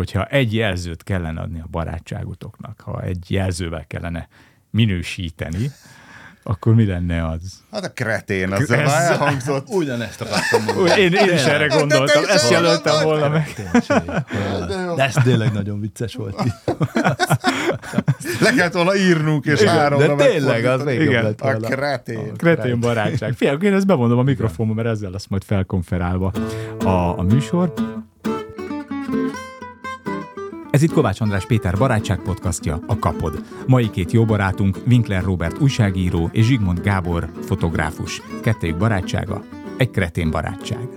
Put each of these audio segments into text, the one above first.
hogyha egy jelzőt kellene adni a barátságotoknak, ha egy jelzővel kellene minősíteni, akkor mi lenne az? Hát a kretén, az Ez... elhangzott. Ugyanezt akartam mondani. Én, én is erre gondoltam, ezt jelöltem volna meg. De ez tényleg nagyon vicces volt. Le kellett volna írnunk, és háromra De tényleg, az még Igen, lett a volna. kretén. Kretén barátság. Fiam, én ezt bemondom a mikrofonba, mert ezzel lesz majd felkonferálva a, a műsor. Ez itt Kovács András Péter barátság podcastja, a Kapod. Mai két jó barátunk, Winkler Robert újságíró és Zsigmond Gábor fotográfus. Kettőjük barátsága, egy kretén barátság.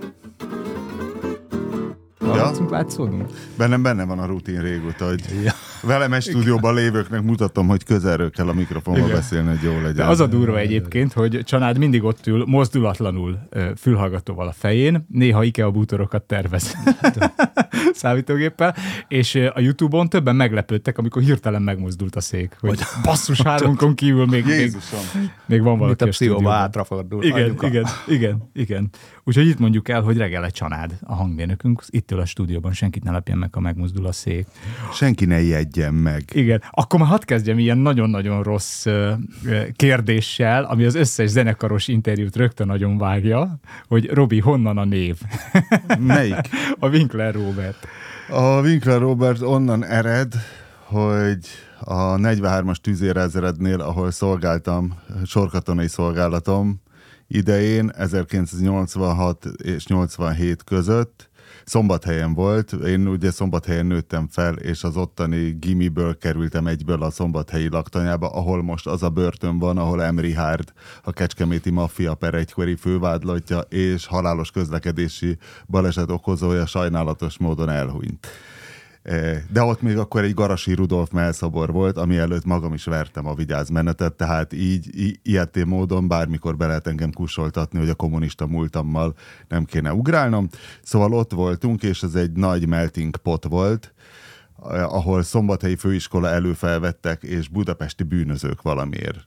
Hallatszunk, látszódunk? Bennem benne van a rutin régóta, hogy Ja. velem egy stúdióban lévőknek mutatom, hogy közelről kell a mikrofonba Igen. beszélni, hogy jó legyen. De az a durva egyébként, hogy Csanád mindig ott ül, mozdulatlanul fülhallgatóval a fején, néha IKEA bútorokat tervez számítógéppel, és a Youtube-on többen meglepődtek, amikor hirtelen megmozdult a szék, hogy basszus hárunkon kívül még, még, Jézusom. még van Mint valaki a a pszichóba. Igen, igen, igen, igen. Úgyhogy itt mondjuk el, hogy reggel egy csanád a hangmérnökünk, itt ül a stúdióban, senkit ne lepjen meg, ha megmozdul a szék. Senki ne ijedjen meg. Igen, akkor már hadd kezdjem ilyen nagyon-nagyon rossz kérdéssel, ami az összes zenekaros interjút rögtön nagyon vágja, hogy Robi, honnan a név? Melyik? a Winkler Robert. A Winkler Robert onnan ered, hogy a 43-as tűzérezrednél, ahol szolgáltam, sorkatonai szolgálatom idején, 1986 és 87 között, Szombathelyen volt, én ugye Szombathelyen nőttem fel, és az ottani gimiből kerültem egyből a szombathelyi laktanyába, ahol most az a börtön van, ahol Emri Hárd, a kecskeméti maffia per egykori fővádlottja, és halálos közlekedési baleset okozója sajnálatos módon elhunyt. De ott még akkor egy Garasi Rudolf melszobor volt, ami előtt magam is vertem a vigyázmenetet, tehát így, i- ilyetén módon bármikor be lehet engem kusoltatni, hogy a kommunista múltammal nem kéne ugrálnom. Szóval ott voltunk, és ez egy nagy melting pot volt, eh, ahol szombathelyi főiskola előfelvettek, és budapesti bűnözők valamiért.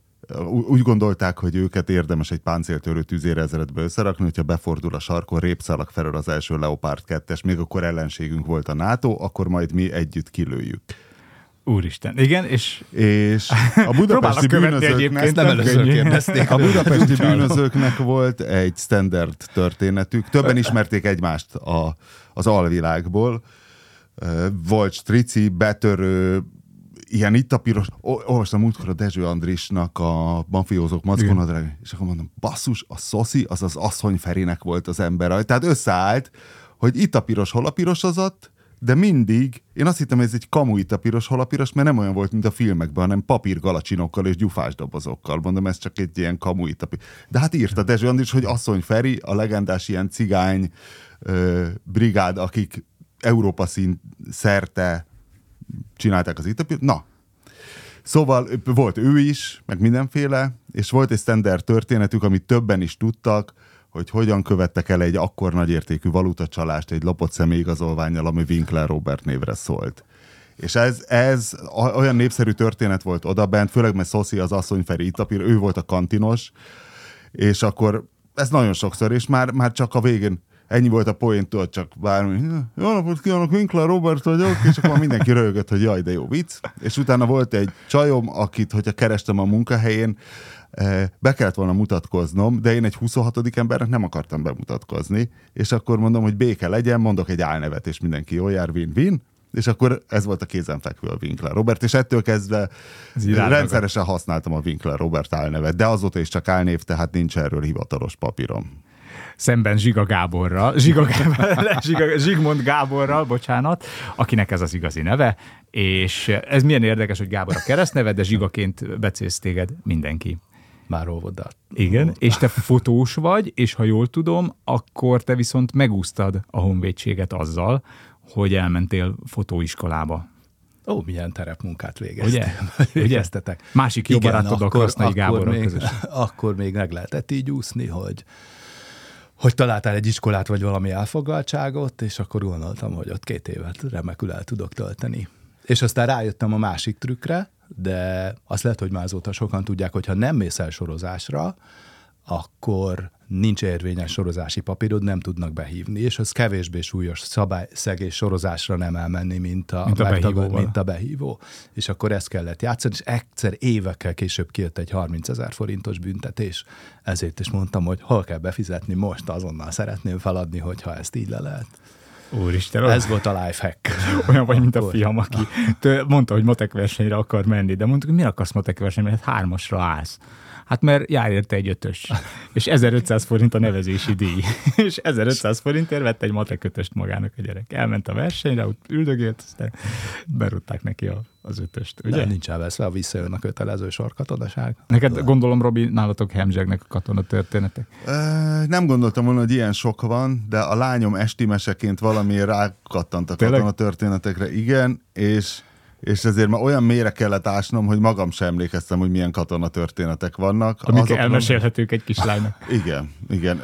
Úgy gondolták, hogy őket érdemes egy páncéltörő tüzérezredbe összerakni, hogyha befordul a sarkon, répszalak felől az első Leopard 2-es, még akkor ellenségünk volt a NATO, akkor majd mi együtt kilőjük. Úristen. Igen, és És a budapesti bűnözőknek, nem először könnyű. kérdezték. a budapesti bűnözőknek volt egy standard történetük. Többen ismerték egymást a, az alvilágból. Volt strici, betörő, ilyen itt a piros, Ol- olvastam múltkor a Dezső Andrisnak a mafiózók mackonadrág, és akkor mondom, basszus, a szoszi, az az asszony Ferinek volt az ember. Tehát összeállt, hogy itt a piros, hol a pirosozott, de mindig, én azt hittem, hogy ez egy kamu itt a piros, hol a piros, mert nem olyan volt, mint a filmekben, hanem papírgalacsinokkal és gyufás dobozokkal. Mondom, ez csak egy ilyen kamu itt a piros. De hát írta Dezső Andris, hogy asszony Feri, a legendás ilyen cigány ö, brigád, akik Európa szín szerte csinálták az itt Na, Szóval volt ő is, meg mindenféle, és volt egy standard történetük, amit többen is tudtak, hogy hogyan követtek el egy akkor nagyértékű valutacsalást egy lopott személyigazolványjal, ami Winkler Robert névre szólt. És ez, ez olyan népszerű történet volt odabent, főleg mert Szoszi az asszony Feri ő volt a kantinos, és akkor ez nagyon sokszor, és már, már csak a végén ennyi volt a poén, tudod, csak bármi, jó napot kívánok, Winkler Robert vagyok, és akkor mindenki röhögött, hogy jaj, de jó vicc. És utána volt egy csajom, akit, hogyha kerestem a munkahelyén, eh, be kellett volna mutatkoznom, de én egy 26. embernek nem akartam bemutatkozni, és akkor mondom, hogy béke legyen, mondok egy álnevet, és mindenki jól jár, win-win, és akkor ez volt a kézenfekvő a Winkler Robert, és ettől kezdve rendszeresen használtam a Winkler Robert álnevet, de azóta is csak álnév, tehát nincs erről hivatalos papírom. Szemben Zsiga Gáborral, Zsiga Gáborral Zsiga, Zsigmond Gáborral, bocsánat, akinek ez az igazi neve, és ez milyen érdekes, hogy Gábor a keresztneve, de Zsigaként becész téged mindenki. Már óvodát. Igen, és te fotós vagy, és ha jól tudom, akkor te viszont megúsztad a honvédséget azzal, hogy elmentél fotóiskolába. Ó, milyen terepmunkát végeztem. Ugye? Végeztetek. Másik jó barátod a Krasznai Gáborral még, közös. akkor még meg lehetett így úszni, hogy hogy találtál egy iskolát, vagy valami elfoglaltságot, és akkor gondoltam, hogy ott két évet remekül el tudok tölteni. És aztán rájöttem a másik trükkre, de azt lehet, hogy már azóta sokan tudják, hogy ha nem mész el sorozásra, akkor nincs érvényes sorozási papírod, nem tudnak behívni, és az kevésbé súlyos szabályszegés sorozásra nem elmenni, mint a, Mint a megtagod- mint a behívó. És akkor ezt kellett játszani, és egyszer évekkel később kijött egy 30 ezer forintos büntetés. Ezért is mondtam, hogy hol kell befizetni, most azonnal szeretném feladni, hogyha ezt így le lehet. Úristen, Ez volt a lifehack. olyan vagy, mint a fiam, aki mondta, hogy matek versenyre akar menni, de mondtuk, hogy miért akarsz matek versenyre, hát hármasra állsz. Hát mert jár érte egy ötös. És 1500 forint a nevezési díj. És 1500 forintért vett egy matek ötöst magának a gyerek. Elment a versenyre, úgy üldögélt, aztán berúgták neki a, az ötöst. Ugye? Ugye? nincs elveszve, ha visszajön a kötelező sorkatonaság. Neked gondolom, Robi, nálatok hemzsegnek a katona történetek. Ö, Nem gondoltam volna, hogy ilyen sok van, de a lányom esti meseként valamiért rákattant a katona történetekre, igen, és, és ezért már olyan mélyre kellett ásnom, hogy magam sem emlékeztem, hogy milyen katona történetek vannak. Amik Azokról- elmesélhetők egy kislánynak. Igen, igen.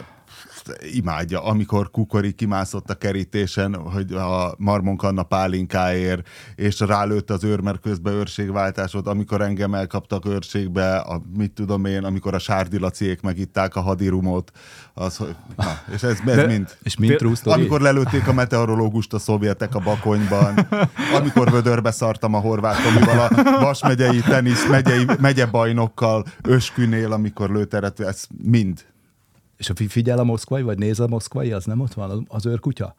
Imádja, amikor Kukori kimászott a kerítésen, hogy a Marmonk Anna pálinkáért, és rálőtt az őr, mert közben őrségváltás volt, amikor engem elkaptak őrségbe, a, mit tudom én, amikor a Sárdi Laciék megitták a hadirumot, az, hogy, na, és ez, ez De- mind. És mint true? Amikor lelőtték a meteorológust a szovjetek a Bakonyban, amikor vödörbe szartam a horvát Tomival a Vas megyei tenisz megyei, megyebajnokkal Öskünél, amikor lőteret, ez mind. És a fi- figyel a moszkvai, vagy néz a moszkvai, az nem ott van, az, őrkutya?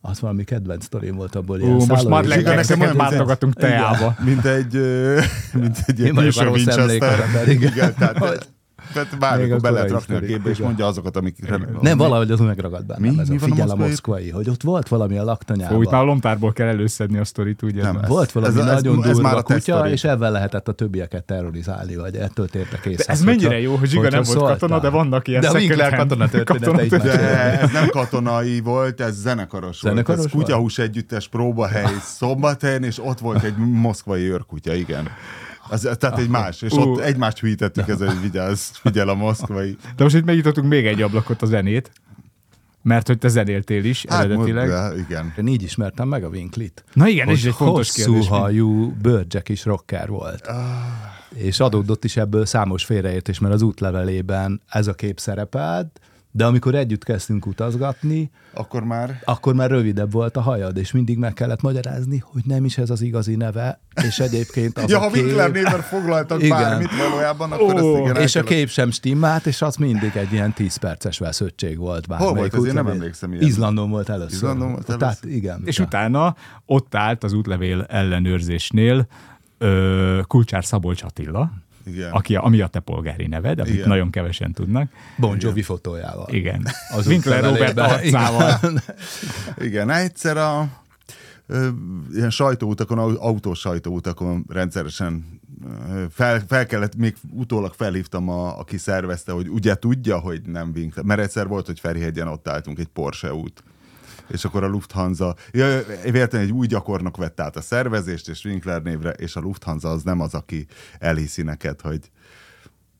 Az valami kedvenc sztorim volt abból. Ú, most már nekem olyan váltogatunk Igen. teába. mint egy, mint egy Én ilyen vagyok a rossz Winchester. emlékezet, igen. Igen, tehát, tehát Még bármikor a be lehet rakni a képbe, és mondja azokat, amik... Nem, valahogy az megragad bennem. Mi? Ez Mi a figyel a moszkvai- hogy ott volt valami a laktanyában. Fú, itt már a lompárból kell előszedni a sztorit, úgy Nem, érzem. Volt valami Ez- ez- nagyon ez durva már a kutya, és ebben lehetett a többieket terrorizálni, vagy ettől tértek észre. Ez mennyire jó, hogy Zsiga nem volt katona, de vannak ilyen De a Winkler katona De ez nem katonai volt, ez zenekaros, volt. Ez kutyahús együttes próbahely Szombathelyen, és ott volt egy moszkvai őrkutya, igen. Az, tehát egy más, és Ú. ott egymást hűítettük ezzel, hogy vigyázz, figyel a moszkvai. De most itt megnyitottunk még egy ablakot a zenét, mert hogy te zenéltél is Hát, eredetileg. de, igen. Én így ismertem meg a Winklit. Na igen, ez egy fontos kérdés. hajú bőrcsek is rocker volt. És adódott is ebből számos félreértés, mert az útlevelében ez a kép szerepelt, de amikor együtt kezdtünk utazgatni, Akkor már akkor már rövidebb volt a hajad, és mindig meg kellett magyarázni, hogy nem is ez az igazi neve, és egyébként az ja, a ha kép... Winkler néven foglaltak Igen. bármit valójában, akkor Ó, ezt igen és a kép sem stimmelt, és az mindig egy ilyen 10 perces vesződtség volt. Hol volt ez? Én nem emlékszem ilyen. Izlandon volt először. Izlandon volt Tehát először. igen. És utána ott állt az útlevél ellenőrzésnél ö, Kulcsár Szabolcs Attila, Igen. aki, ami a te polgári neved, amit Igen. nagyon kevesen tudnak. Bon Jovi fotójával. Igen. Az Winkler Robert arcával. Igen, egyszer a ilyen sajtóutakon, au- autós sajtóutakon rendszeresen fel, fel kellett, még utólag felhívtam, a, aki szervezte, hogy ugye tudja, hogy nem Winkler, mert egyszer volt, hogy Ferihegyen ott álltunk, egy Porsche út. És akkor a Lufthansa, ja, véletlenül egy új gyakornok vett át a szervezést, és Winkler névre, és a Lufthansa az nem az, aki elhiszi neked, hogy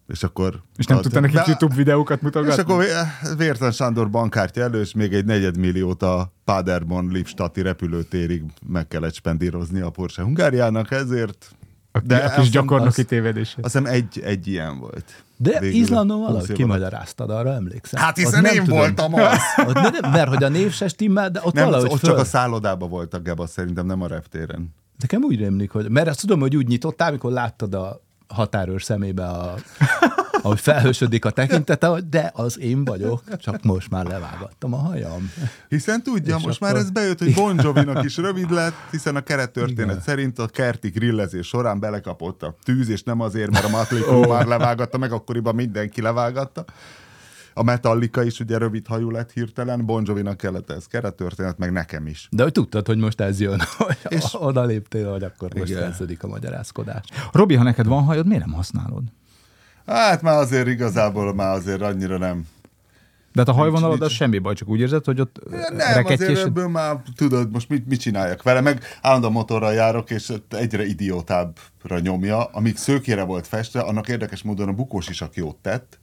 és akkor... És nem tudta nekik YouTube videókat és mutogatni? akkor vé- Vértan Sándor bankkártya elő, és még egy negyedmilliót a Paderborn Lipstati repülőtérig meg kellett spendírozni a Porsche Hungáriának, ezért a, de a kis gyakornoki tévedés. azt hiszem egy, egy ilyen volt. De Végül Izlandon 20 valahogy kimagyaráztad, arra emlékszem. Hát hiszen nem én tudom. voltam az. Ott nem, mert hogy a név se stimmel, de ott Nem, valahogy ott föl. csak a szállodában volt a Geba, szerintem nem a reptéren. Nekem úgy rémlik, hogy... Mert azt tudom, hogy úgy nyitottál, amikor láttad a határőr szemébe, a, ahogy felhősödik a tekintete, de az én vagyok, csak most már levágattam a hajam. Hiszen tudja, És most akkor- már ez bejött, hogy Bon Jovinak is rövid lett, hiszen a kerettörténet Igen. szerint a kerti grillezés során belekapott a tűz, és nem azért, mert a Motley Crue már levágatta meg, akkoriban mindenki levágatta. A Metallica is ugye rövid hajú lett hirtelen, Bon Jovinak kellett ez kerettörténet, meg nekem is. De hogy tudtad, hogy most ez jön, hogy És- oda léptél, hogy akkor most kezdődik a magyarázkodás. Robi, ha neked van hajod, miért nem használod? Hát már azért igazából már azért annyira nem. De hát a hajvonalad az semmi baj, csak úgy érzed, hogy ott Nem, azért reketyés... ebből már tudod, most mit, mit csináljak vele, meg állandóan motorral járok, és egyre idiótábbra nyomja. Amíg szőkére volt festve, annak érdekes módon a bukós is, aki ott tett,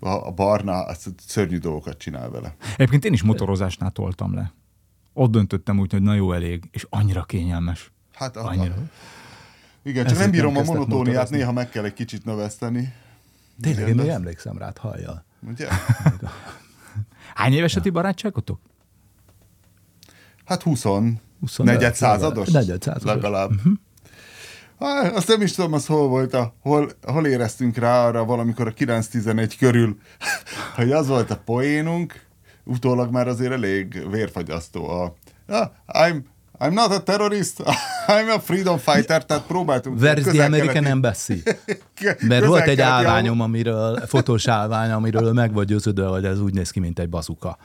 a, a barna, azt szörnyű dolgokat csinál vele. Egyébként én is motorozásnál toltam le. Ott döntöttem úgy, hogy na jó elég, és annyira kényelmes. Hát Annyira. Igen, csak nem bírom nem a monotóniát, néha meg kell egy kicsit növeszteni. Tényleg, Igen, én még de- emlékszem rád, hallja. Ugye? Hány éves a ti barátságotok? Hát 20, 25, negyed százados? negyed százados. Legalább. Há, azt nem is tudom, az hol volt, a, hol, hol éreztünk rá arra valamikor a 9-11 körül, hogy az volt a poénunk, utólag már azért elég vérfagyasztó. A, ah, I'm, I'm not a terrorist, I'm a freedom fighter, tehát próbáltunk. Where's the American Embassy? Mert volt egy állványom, amiről, fotós állvány, amiről meg vagy győződve, hogy ez úgy néz ki, mint egy bazuka.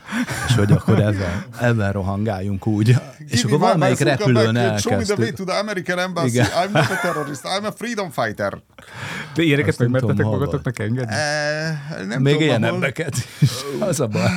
És hogy akkor ebben, ebben rohangáljunk úgy. És Give akkor me valamelyik repülőn back, Show me the way elkezdtük. to the American Embassy. Igen. I'm not a terrorist, I'm a freedom fighter. De ilyeneket megmertetek magatoknak engedni? E, nem Még tudom, ilyen ahol- embereket is. Az a baj.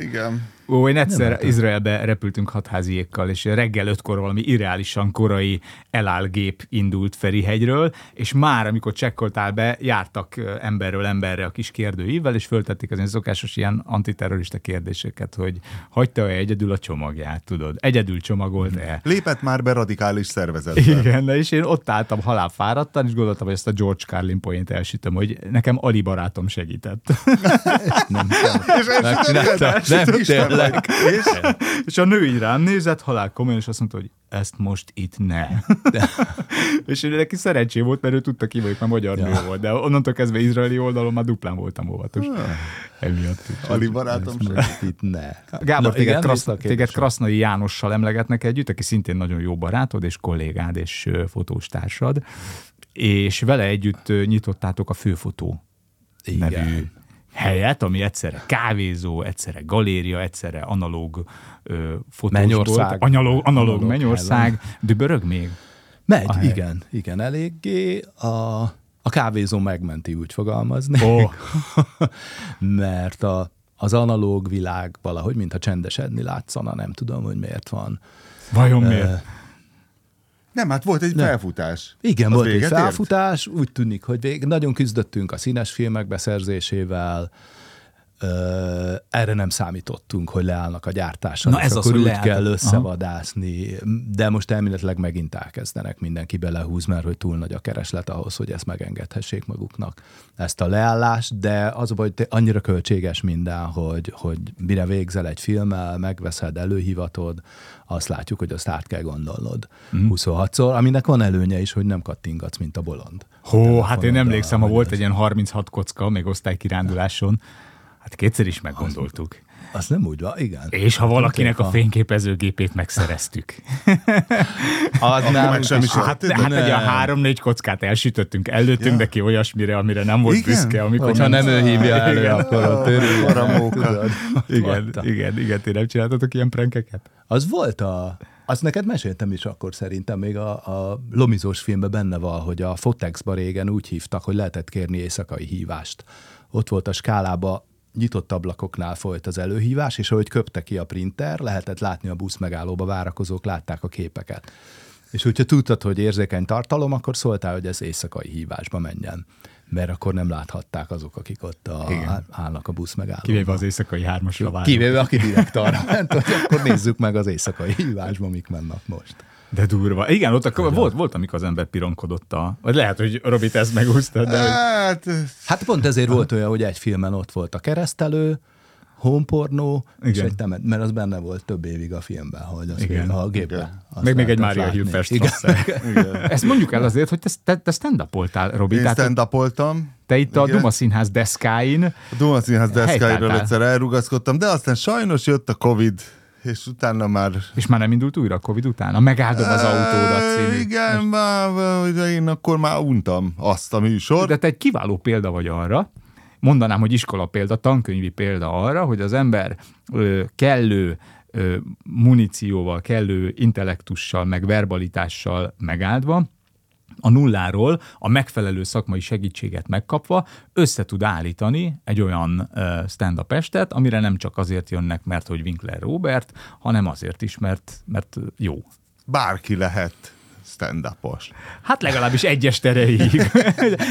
Igen. Ó, én egyszer Izraelbe repültünk hatháziékkal, és reggel ötkor valami irreálisan korai elállgép indult Ferihegyről, és már, amikor csekkoltál be, jártak emberről emberre a kis kérdőívvel, és föltették az ilyen szokásos ilyen antiterrorista kérdéseket, hogy hagyta-e egyedül a csomagját, tudod? Egyedül csomagolt-e? Lépett már be radikális szervezetbe. Igen, és én ott álltam halálfáradtan, és gondoltam, hogy ezt a George Carlin poént elsütöm, hogy nekem Ali barátom segített. Nem, megcsinálta. Nem, tényleg. És És a nő így rám nézett, halál komolyan, és azt mondta, hogy ezt most itt ne. és ő neki szerencsé volt, mert ő tudta ki vagyok, mert magyar Ja. nő volt, de onnantól kezdve izraeli oldalon már duplán voltam óvatos. Emiatt. Ali barátom most Itt ne. Gábor, Na, téged, igen, Krasz, téged. Krasznai Jánossal emlegetnek együtt, aki szintén nagyon jó barátod és kollégád és fotóstársad, és vele együtt nyitottátok a főfotó Igen. nevű helyet, ami egyszerre kávézó, egyszerre galéria, egyszerre analóg ö, fotósbolt. Mennyország. Analóg, analóg Analóg mennyország. Dübörög még? Megy, igen, igen, eléggé. A, a kávézó megmenti, úgy fogalmazni. Ó. Mert a, az analóg világ valahogy, mintha csendesedni látszana, nem tudom, hogy miért van. Vajon miért? Nem, hát volt egy Nem. felfutás. Igen, Az volt egy véget ért? felfutás, úgy tűnik, hogy vég... nagyon küzdöttünk a színes filmek beszerzésével, Ö, erre nem számítottunk, hogy leállnak a gyártással. Na ez az, akkor hogy úgy leálltak. kell Aha. összevadászni, de most elméletileg megint elkezdenek mindenki belehúz, mert hogy túl nagy a kereslet ahhoz, hogy ezt megengedhessék maguknak, ezt a leállást, de az a baj, hogy annyira költséges minden, hogy, hogy mire végzel egy filmmel, megveszed, előhivatod, azt látjuk, hogy azt át kell gondolnod mm. 26-szor, aminek van előnye is, hogy nem kattingatsz, mint a bolond. Hó, hát én emlékszem, ha volt az- egy ilyen 36 kocka, még osztálykiránduláson, hát kétszer is meggondoltuk. Az nem úgy van, igen. És ha valakinek a Ha- fényképezőgépét megszereztük. Az Akkor nem meg semmi sem. Hát, Hát, hát egy ilyen három-négy kockát elsütöttünk, előttünk Ja. neki olyasmire, amire nem volt Igen? büszke, amikor Hogyha nem ő hívja elő, Igen. akkor a. Paramóka. Igen, igen, igen, ti nem csináltatok ilyen prankeket? Az volt a... Azt neked meséltem is akkor szerintem, még a, a Lomizós filmben benne van, hogy a Fotexba régen úgy hívtak, hogy lehetett kérni éjszakai hívást. Ott volt a skálába, nyitott ablakoknál folyt az előhívás, és ahogy köpte ki a printer, lehetett látni a busz megállóba várakozók, látták a képeket. És hogyha tudtad, hogy érzékeny tartalom, akkor szóltál, hogy ez éjszakai hívásba menjen. Mert akkor nem láthatták azok, akik ott a, Igen. állnak a busz megállóba. Kivéve az éjszakai hármasra várunk. Kivéve, aki direkt arra ment, hogy akkor nézzük meg az éjszakai hívásban, mik mennek most. De durva. Igen, ott akkor volt, volt, amikor az ember pironkodott a... Vagy lehet, hogy Robi, te ezt megúsztad, de... hogy- Hát, Hát pont ezért volt olyan, hogy egy filmen ott volt a keresztelő, honpornó, és Igen. egy temet, mert az benne volt több évig a filmben, hogy az Igen. a gépben. Meg még egy Mária. Hilfest Igen. Igen. Ezt mondjuk el azért, hogy te, te, te stand-upoltál, Robi. én stand te itt a Igen. Duma Színház deszkáin. A Duma Színház deszkáiról egyszer elrugaszkodtam, de aztán sajnos jött a Covid, és utána már... És már nem indult újra a Covid után? A Megáldom az autódat című. Igen, már, de én akkor már untam azt a műsort. De te egy kiváló példa vagy arra, mondanám, hogy iskola példa, tankönyvi példa arra, hogy az ember ö, kellő ö, munícióval, kellő intellektussal, meg verbalitással megáldva, a nulláról a megfelelő szakmai segítséget megkapva össze tud állítani egy olyan uh, stand-up estet, amire nem csak azért jönnek, mert hogy Winkler Robert, hanem azért is, mert, mert jó. Bárki lehet stand-upos. Hát legalábbis egyes erejéig.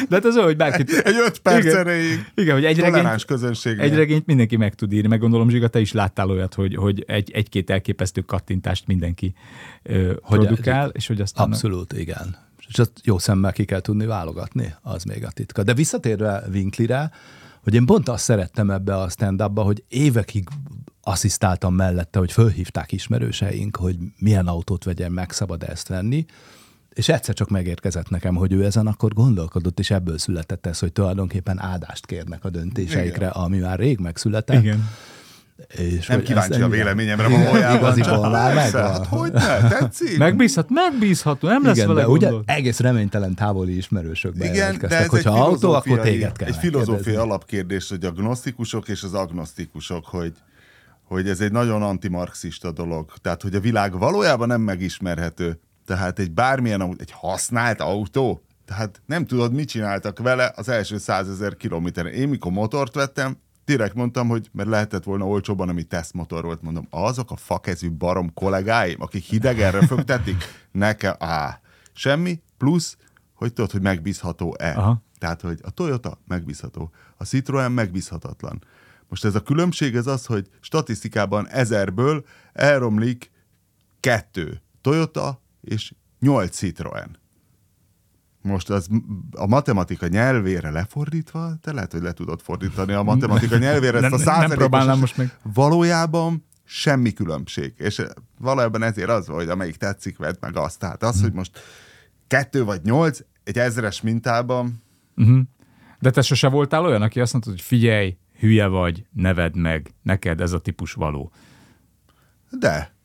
De hát az olyan, hogy bárkit... Egy öt perc Igen. erejéig. Igen, hogy egy regényt, közönség. egy regényt mindenki meg tud írni. Meg gondolom, Zsiga, te is láttál olyat, hogy, hogy egy, egy-két elképesztő kattintást mindenki ö, Hogy produkál, és hogy aztán... Abszolút, igen. És azt jó szemmel ki kell tudni válogatni, az még a titka. De visszatérve Winklire, hogy én pont azt szerettem ebbe a stand hogy évekig asszisztáltam mellette, hogy fölhívták ismerőseink, hogy milyen autót vegyen, meg szabad ezt venni, és egyszer csak megérkezett nekem, hogy ő ezen akkor gondolkodott, és ebből született ez, hogy tulajdonképpen áldást kérnek a döntéseikre, Igen. ami már rég megszületett. Igen. És nem kíváncsi a véleményemre valójában. Igaziból már megvan. Hát, hogy ne, tetszik? Megbízhat, megbízható, nem lesz Igen, vele de ugye egész reménytelen távoli ismerősök Igen, de ez egy hogyha autó, akkor téged kell Egy filozófiai alapkérdés, hogy a gnosztikusok és az agnosztikusok, hogy, hogy ez egy nagyon antimarxista dolog. Tehát, hogy a világ valójában nem megismerhető. Tehát egy bármilyen, autó, egy használt autó, tehát nem tudod, mit csináltak vele az első százezer kilométeren. Én mikor motort vettem, direkt mondtam, hogy mert lehetett volna olcsóban, ami tesztmotor volt, mondom, azok a fakezű barom kollégáim, akik hidegen röfögtetik, nekem, á, semmi, plusz, hogy tudod, hogy megbízható-e. Aha. Tehát, hogy a Toyota megbízható, a Citroen megbízhatatlan. Most ez a különbség ez az, hogy statisztikában ezerből elromlik kettő Toyota és nyolc Citroen. Most az a matematika nyelvére lefordítva, te lehet, hogy le tudod fordítani a matematika nyelvére ezt a százalékos. most meg. Valójában semmi különbség. És valójában ezért az, hogy amelyik tetszik, vedd meg azt. Tehát az, hogy most kettő vagy nyolc, egy ezres mintában, De te sose voltál olyan, aki azt mondta, hogy figyelj, hülye vagy, neved meg, neked ez a típus való. de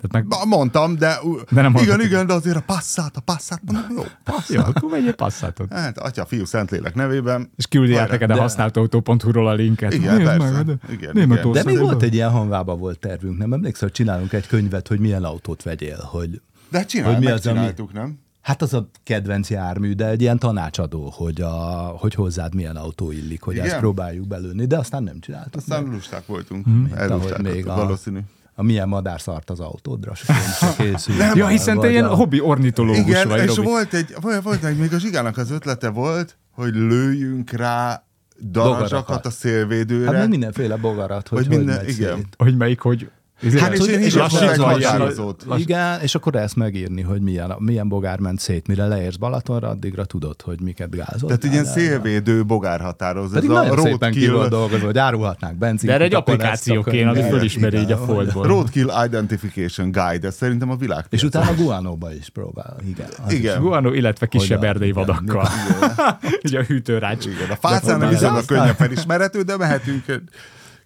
Tehát meg, Mondtam, de, De nem igen, igen, de azért a passzát, a passzát, mondom, jó, passzát. jó, akkor vegyél passzátot. Hát, atya, fiú, szentlélek nevében. És küldi át neked a De- használtautó.hu-ról a linket. Igen, Nézd persze. meg, de Igen, igen. De még volt egy ilyen hanvába volt tervünk, nem emlékszel, hogy csinálunk egy könyvet, hogy milyen autót vegyél, hogy De hát csinál, Hogy mi az, ami- nem? Hát az a kedvenc jármű, de egy ilyen tanácsadó, hogy, a, hogy hozzád milyen autó illik, hogy Igen? ezt próbáljuk belőni, de aztán nem csináltuk. Aztán meg. lusták voltunk. ahogy Ellusták, még a- valószínű. A milyen madár szart az autódra, készül. Ja, hiszen te ilyen hobbi ornitológus Igen, vagy, és Robi. volt egy, volt, volt egy, még a Zsigának az ötlete volt, hogy lőjünk rá darazsakat Bogarakat. a szélvédőre. Hát mindenféle bogarat, hogy Hogy hogy, minden- megy igen. szét. Hogy melyik, hogy... Hát és és is egy ilyen- határozót. Igen, és akkor ezt megírni, hogy milyen, milyen bogár ment szét, mire leérsz Balatonra, addigra tudod, hogy miket gázolt. Tehát ilyen szélvédő bogár határoz. Pedig ez a nagyon szépen ki volt roadkill, dolgozva, hogy árulhatnák benzin. De erre egy applikáció kéne, ami fölismeri így a foldból. roadkill Identification Guide, ez szerintem a világ. És utána Guanóba is próbál. Igen. Igen. Guano, illetve kisebb a- erdei vadakkal. Ugye a hűtőrács. Igen, a fácán nem viszonylag aztán- könnyen felismerhető, de mehetünk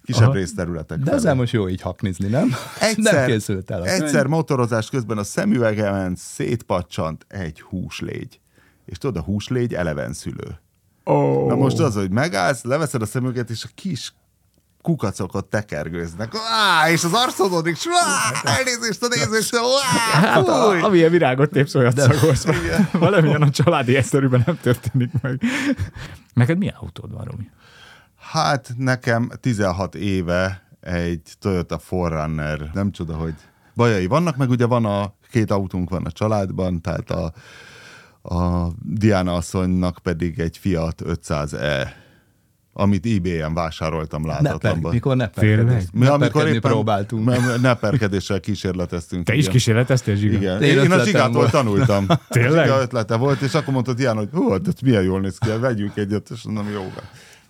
kisebb Aha. részterületek De ezzel most jó így haknizni, nem? Egyszer, nem készült el. könyv. egyszer motorozás közben a szemüvegemen szétpacsant egy húslégy. És tudod, a húslégy eleven szülő. Oh. Na most az, hogy megállsz, leveszed a szemüveget, és a kis kukacokot tekergőznek. Á, és az arcodon is, á, elnézést a nézéstől, á, Hát, amilyen virágot tépsz, olyat szagolsz. Valamilyen a családi egyszerűben nem történik meg. Neked milyen autód van, Romi? Hát nekem 16 éve egy Toyota Forerunner, nem csoda, hogy bajai vannak, meg ugye van a két autónk van a családban, tehát a, a Diana asszonynak pedig egy Fiat 500e, amit eBay-en vásároltam látatlanban. mikor ne Tényleg? perkedés, Mi, amikor éppen próbáltunk. Neperkedéssel kísérleteztünk. Te is igen. kísérleteztél, Zsiga? Igen. Én Én, a Zsigától volt. tanultam. Tényleg? Zsiga ötlete volt, és akkor mondta Diana, hogy hú, de milyen jól néz ki, vegyünk egyet, és mondom, jó.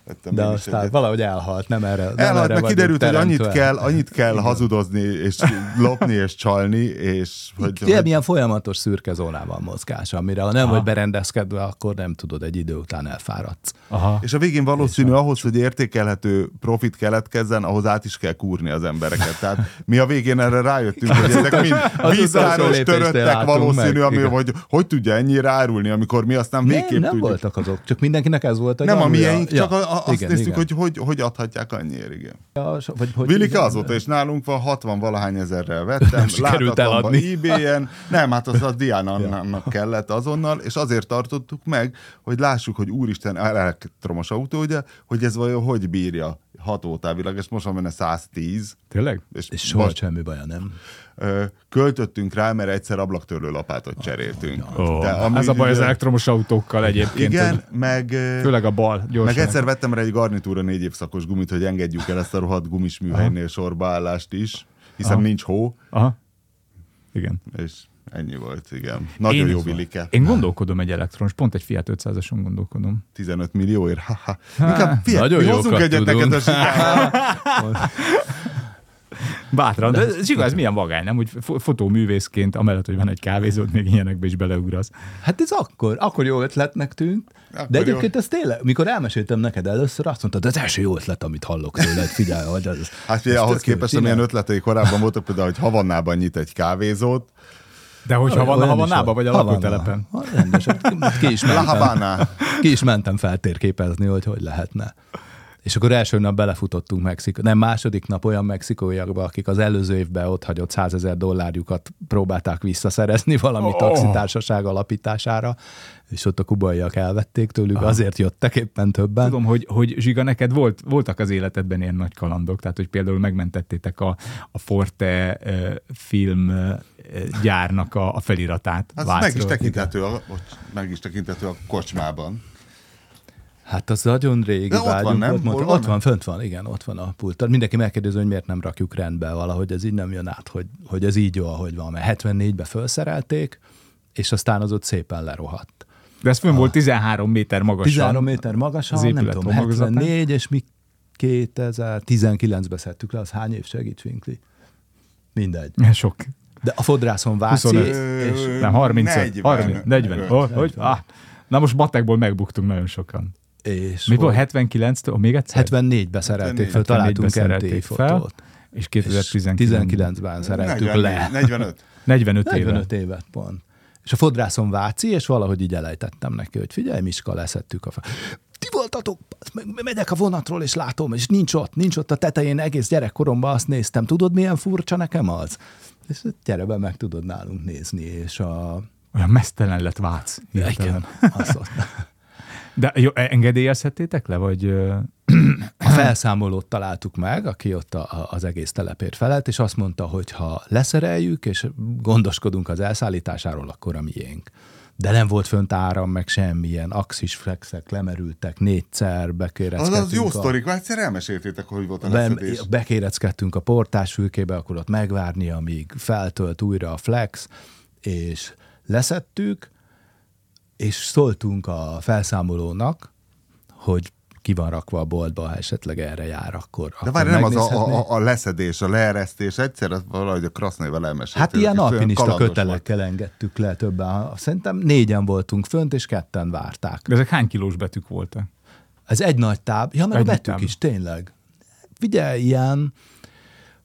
Vettem De aztán egyet. valahogy elhalt, nem erre. Nem Elhalt, erre meg kiderült, hogy annyit kell, annyit kell hazudozni, és lopni, és csalni, és hogy, Ilyen, hogy ilyen folyamatos szürke zónában mozgás, amire ha nem vagy berendezkedve, akkor nem tudod, egy idő után elfáradsz. Aha. és a végén valószínű ahhoz, hogy értékelhető profit keletkezzen, ahhoz át is kell kúrni az embereket. Tehát mi a végén erre rájöttünk, hogy ezek mind lépésnél töröttek valószínű, meg, ami, igen. hogy hogy tudja ennyire árulni, amikor mi aztán Nem, végképp nem tudjuk. voltak azok, csak mindenkinek ez volt a Nem a miénk, csak a, azt igen, néztük, igen. hogy, hogy hogy adhatják annyiért, igen. Ja, so- vagy, hogy Vilike igen. azóta is nálunk van, 60 valahány ezerrel vettem, eladni. eBay-en, nem, hát az a Diana-nak kellett azonnal, és azért tartottuk meg, hogy lássuk, hogy úristen, elektromos autó, ugye, hogy ez vajon hogy bírja hatótávilag, és most van benne 110, Tényleg? és, És soha most, semmi baja nem. ö, költöttünk rá, mert egyszer ablaktörlő lapátot cseréltünk. Ó, De ami ez a baj az elektromos autókkal egyébként. Igen, hogy meg... Főleg a bal, gyorsan. meg egyszer vettem rá egy garnitúra négy évszakos gumit, hogy engedjük el ezt a rohadt gumis műhelynél sorbaállást is, hiszen Aha. nincs hó, Aha. Igen. és Ennyi volt, igen. Nagyon Én- jó vilike. Én gondolkodom egy elektronos, pont egy Fiat 500-ason gondolkodom. 15 millióért, haha. Inkább, figyelj, nagyon mi hozzunk egyet tudunk. neked a. Bátran, de ez igaz, milyen vagány, nem? Hogy fo- fotóművészként, amellett, hogy van egy kávézód, még ilyenekbe is beleugrasz. Hát ez akkor, akkor jó ötletnek tűnt. Akkor de jó. egyébként ez tényleg, mikor elmeséltem neked először, azt mondtad, ez első jó ötlet, amit hallok tőled, figyelj, hogy az. Hát figyelj, ahhoz jó, képest, amilyen ötletei korábban voltak, például, hogy Havannában nyit egy kávézót, De hogyha van a volt. vagy a lakótelepen? Ha, Rendesen. Ki is mentem, ki is mentem feltérképezni, hogy hogy lehetne. És akkor első nap belefutottunk Mexikó, nem második nap olyan mexikóiakba, akik az előző évben ott hagyott 100 ezer dollárjukat próbálták visszaszerezni valami Oh. taxitársaság alapítására, és ott a kubaiak elvették tőlük, azért jöttek éppen többen. Tudom, hogy, hogy Zsiga, neked volt, voltak az életedben ilyen nagy kalandok, tehát hogy például megmentettétek a, a Forte film gyárnak a, a feliratát. Az meg is Vácról. tekintető, a, meg is tekintető a kocsmában. Hát az nagyon régi De ott van, nem? mondta, van? ott van, fönt van, igen, ott van a pult. Mindenki megkérdezi, hogy miért nem rakjuk rendbe valahogy, ez így nem jön át, hogy, hogy ez így jó, ahogy van, mert 74-ben felszerelték, és aztán az ott szépen lerohadt. De ez fönn volt 13 méter magasan. 13 méter magasan, az nem tudom, homlokzatán. 74, és mi 2019-ben szedtük le, az hány év segíts, Vinkli? Mindegy. Sok. De a fodrászon Váci, 25. és Nem, 30, 40. 30 40. Oh, hogy? Ah. Na most matekból megbuktunk nagyon sokan. és Mi volt volt? 79-től? Még egyszer? 74-ben szerelték fel, 74-ben találtunk fel, fotót. és És 2019 19-ben szereltük 40, le. 45. 45 éve. 45 évet pont. És a fodrászon Váci, és valahogy így elejtettem neki, hogy figyelj, Miska, leszettük a fel. Voltatok, megyek a vonatról, és látom, és nincs ott, nincs ott a tetején, egész gyerekkoromban azt néztem. Tudod, milyen furcsa nekem az? És gyere be, meg tudod nálunk nézni, és a... Olyan mesztelen lett Vác. ott. De jó, engedélyezhettétek le, vagy... A felszámolót találtuk meg, aki ott a, a, az egész telepért felelt, és azt mondta, hogy ha leszereljük, és gondoskodunk az elszállításáról, akkor a miénk. De nem volt fönt áram, meg semmilyen axis flexek lemerültek, négyszer Az bekéreckedtünk. az jó a- sztorik, már egyszer elmeséltétek, hogy volt a be, leszedés. bekéreckedtünk a portásfülkébe, akkor ott megvárni, amíg feltölt újra a flex, és leszettük, és szóltunk a felszámolónak, hogy ki van rakva a boltba, ha esetleg erre jár, akkor, De várj, nem az a, a, a, leszedés, a leeresztés, egyszer az valahogy a krasznével elmeséltétek. Hát ilyen alpinista kötelekkel engedtük le többen. Szerintem négyen voltunk fönt, és ketten várták. De ezek hány kilós betűk voltak? Ez egy nagy táb. Ja, meg Egy a betűk táb. is, tényleg. Figyelj, ilyen,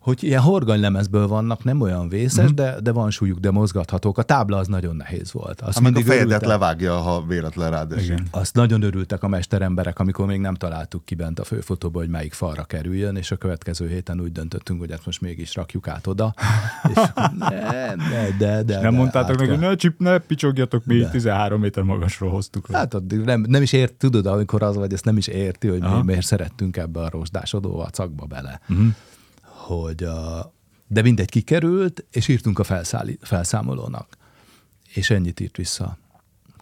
hogy ilyen horganylemezből vannak, nem olyan vészes, Mhm. mm. de, de van súlyuk, de mozgathatók. A tábla az nagyon nehéz volt. Azt Hát meg a fejedet örültek, levágja, ha véletlen rád esik. Azt nagyon örültek a mesteremberek, amikor még nem találtuk ki bent a főfotóba, hogy melyik falra kerüljön, és a következő héten úgy döntöttünk, hogy ezt most mégis rakjuk át oda. És akkor nem, de, de, de, Nem de mondtátok kell. hogy ne csip, ne picsogjatok, mi De. 13 méter magasról hoztuk le. Hát addig nem, nem is ért, tudod, amikor az vagy, ezt nem is érti, hogy mi, Aha. miért szerettünk ebbe a rozsdásodó vacakba bele. Uh-huh. Hogy a, de mindegy kikerült, és írtunk a felszállí, felszámolónak. És ennyit írt vissza.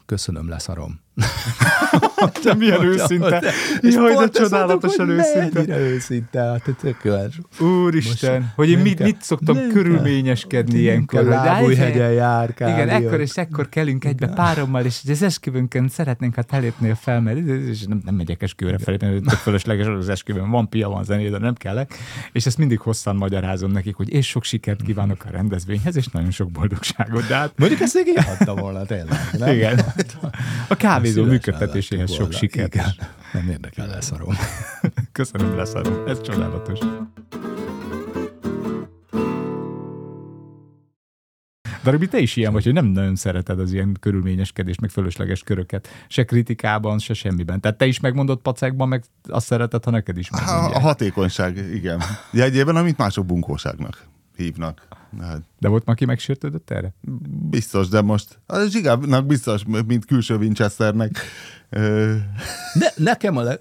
Köszönöm, leszarom. De milyen őszinte. Jaj, de csodálatosan őszinte. Mennyire őszinte, hát tökéletes. Úristen, Most hogy én mit, mit szoktam körülményeskedni ilyenkor. Lábújhegyen járkálni. Igen, ekkor és ekkor kelünk egybe párommal, és az esküvőnkön szeretnénk, ha te lépnél fel, mert és nem, nem megyek esküvőre felé, mert fölösleges az esküvőn, van pia, van zené, de nem kellek. És ezt mindig hosszan magyarázom nekik, hogy és sok sikert kívánok a rendezvényhez, és nagyon sok boldogságot. De hát Mondjuk ezt még volna tényleg. Nem? igen, a kávézó működtetéséhez vettük sok volna. sikert. Igen. Nem érdekel, leszarom. Köszönöm, leszarom. Ez csodálatos. De Robi, te is ilyen vagy, hogy nem nagyon szereted az ilyen körülményeskedést, meg fölösleges köröket. Se kritikában, se semmiben. Tehát te is megmondod pacekban, meg azt szereted, ha neked is A, a megmondják. hatékonyság, igen. Jegyében, amit mások bunkóságnak hívnak. Hát, De volt ma, aki megsértődött erre? biztos, de most a Zsigának biztos, mint külső Winchesternek. Ne, nekem a leg...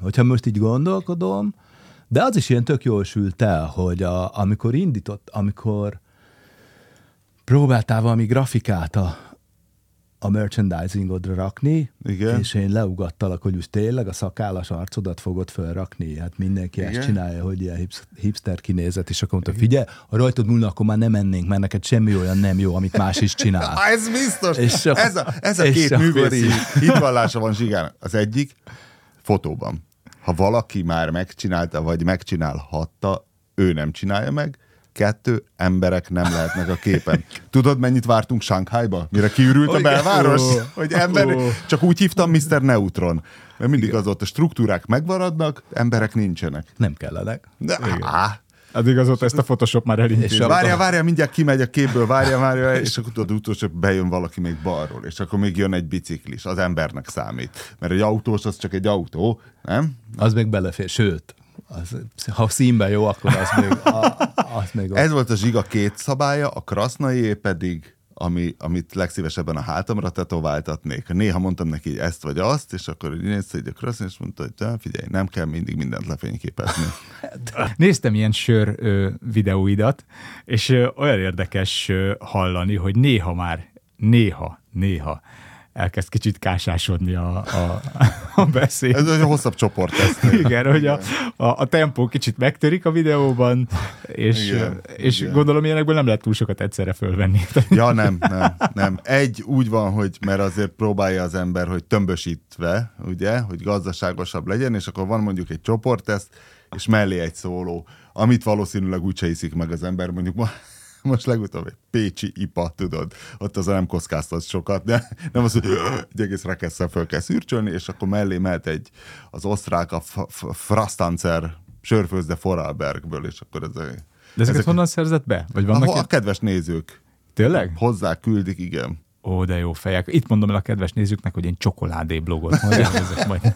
hogyha most így gondolkodom, de az is ilyen tök jól sült el, hogy a, amikor indított, amikor próbáltál valami grafikát a, a merchandisingodra rakni, Igen. és én leugattalak, hogy most tényleg a szakállas arcodat fogod felrakni. Hát mindenki Igen. ezt csinálja, hogy ilyen hips- hipster kinézet, és akkor mondta, figyelj, ha rajtad múlna, akkor már nem mennénk, mert neked semmi olyan nem jó, amit más is csinál. Á, ez biztos. És akkor- ez a, ez a és két művészi hitvallása van Zsigán. Az egyik fotóban. Ha valaki már megcsinálta, vagy megcsinálhatta, ő nem csinálja meg. Kettő, emberek nem lehetnek a képen. Tudod, mennyit vártunk Sánkhájba, mire kiürült a belváros? Hogy ember, csak úgy hívtam Mr. Neutron. Mert mindig az ott a struktúrák megmaradnak, emberek nincsenek. Nem kellenek. De, á, Addig azóta ezt a Photoshop már a- Várja, várja, mindjárt kimegy a képből, várja, várja, és akkor tudod, utolsó bejön valaki még balról, és akkor még jön egy biciklis, az embernek számít. Mert egy autós az csak egy autó, nem? Az még belefér, sőt, az, ha színben jó, akkor az még, a, az még. Ez volt a zsiga két szabálya, a krasznaié pedig, ami, amit legszívesebben a hátamra tetováltatnék. Néha mondtam neki ezt vagy azt, és akkor így nézte egy a krasznai, és mondta, hogy "Te, figyelj, nem kell mindig mindent lefényképezni. Néztem ilyen sör ö, videóidat, és ö, olyan érdekes ö, hallani, hogy néha már, néha, néha elkezd kicsit kásásodni a, a, a beszéd. Ez egy hosszabb csoport ezt. Igen, hogy a, a, a tempó kicsit megtörik a videóban, és, Igen, és igen. gondolom ilyenekből nem lehet túl sokat egyszerre fölvenni. Ja, nem, nem, nem. Egy úgy van, hogy mert azért próbálja az ember, hogy tömbösítve, ugye, hogy gazdaságosabb legyen, és akkor van mondjuk egy csoportteszt, és mellé egy szóló, amit valószínűleg úgyse iszik meg az ember, mondjuk ma, most legutóbb egy pécsi ipa, tudod, ott az nem kockáztat sokat, de nem az, hogy egy egész rekesszel föl kell szürcsölni, és akkor mellé mehet egy az osztrák, a Frastanzer sörfőzde Foralbergből, és akkor ez a, De ezeket ezek- honnan szerzett be? Vagy vannak a, a kedves nézők Tényleg? hozzá küldik, igen. Ó, de jó fejek. Itt mondom el a kedves nézőknek, hogy én csokoládé blogot majd elvezek, majd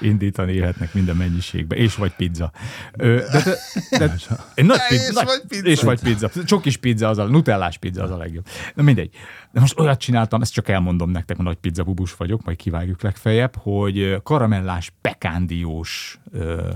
indítani élhetnek minden mennyiségbe, és vagy pizza. Ö, de, de, de, nagy, És pizza, nagy, vagy pizza. És vagy pizza. Csokis pizza, az a nutellás pizza az a legjobb. Na mindegy. De most olyat csináltam, ezt csak elmondom nektek, a nagy pizza bubus vagyok, majd kivágjuk legfeljebb, hogy karamellás, pekándiós ö,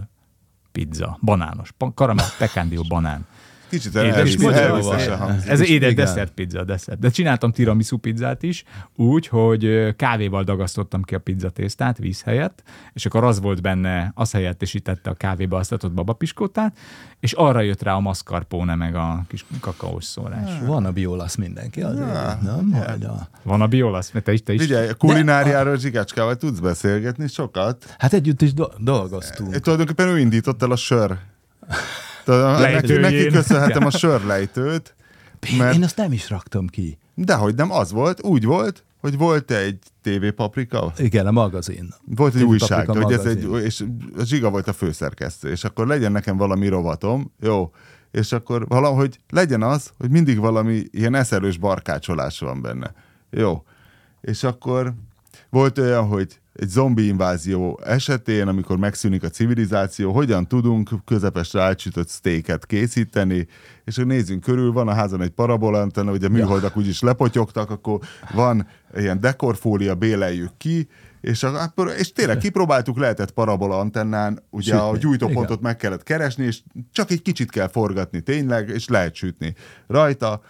pizza, banános, karamell, pekándió, banán. Kicsit Édes elvisz, pizza. elviszesen. Ez egy édes desszert pizza, desszert. De csináltam tiramisu pizzát is, úgy, hogy kávéval dagasztottam ki a pizza tésztát víz helyett, és akkor az volt benne, az helyettesítette a kávéba asztatott babapiskótát, és arra jött rá a mascarpone meg a kis kakaós szórás. Van a biolasz mindenki azért, nem? Vagy a... Van a biolasz, mert te is, te is. A kulináriáról Zsigácskával tudsz beszélgetni sokat. Hát együtt is do- dolgoztunk. Tulajdonképpen ő indított el a sör. Neki, Lejtőjén. neki köszönhetem a sörlejtőt, mert Én azt nem is raktam ki. dehogy nem az volt, úgy volt, hogy volt egy TV Paprika, Igen, a magazin. volt egy TV újság, hogy ez egy, és a Zsiga volt a főszerkesztő, és akkor legyen nekem valami rovatom, jó, és akkor valahogy legyen az, hogy mindig valami ilyen eszelős barkácsolás van benne. Jó. És akkor volt olyan, hogy egy zombi invázió esetén, amikor megszűnik a civilizáció, hogyan tudunk közepesre átsütött sztéket készíteni, és akkor nézzünk körül, van a házon egy parabolantenna, ugye a műholdak úgyis lepotyogtak, akkor van ilyen dekorfólia, béleljük ki, és, akkor, és tényleg kipróbáltuk, lehetett parabola antennán, ugye Sütni. a gyújtópontot Igen. meg kellett keresni, és csak egy kicsit kell forgatni tényleg, és lehet sütni rajta.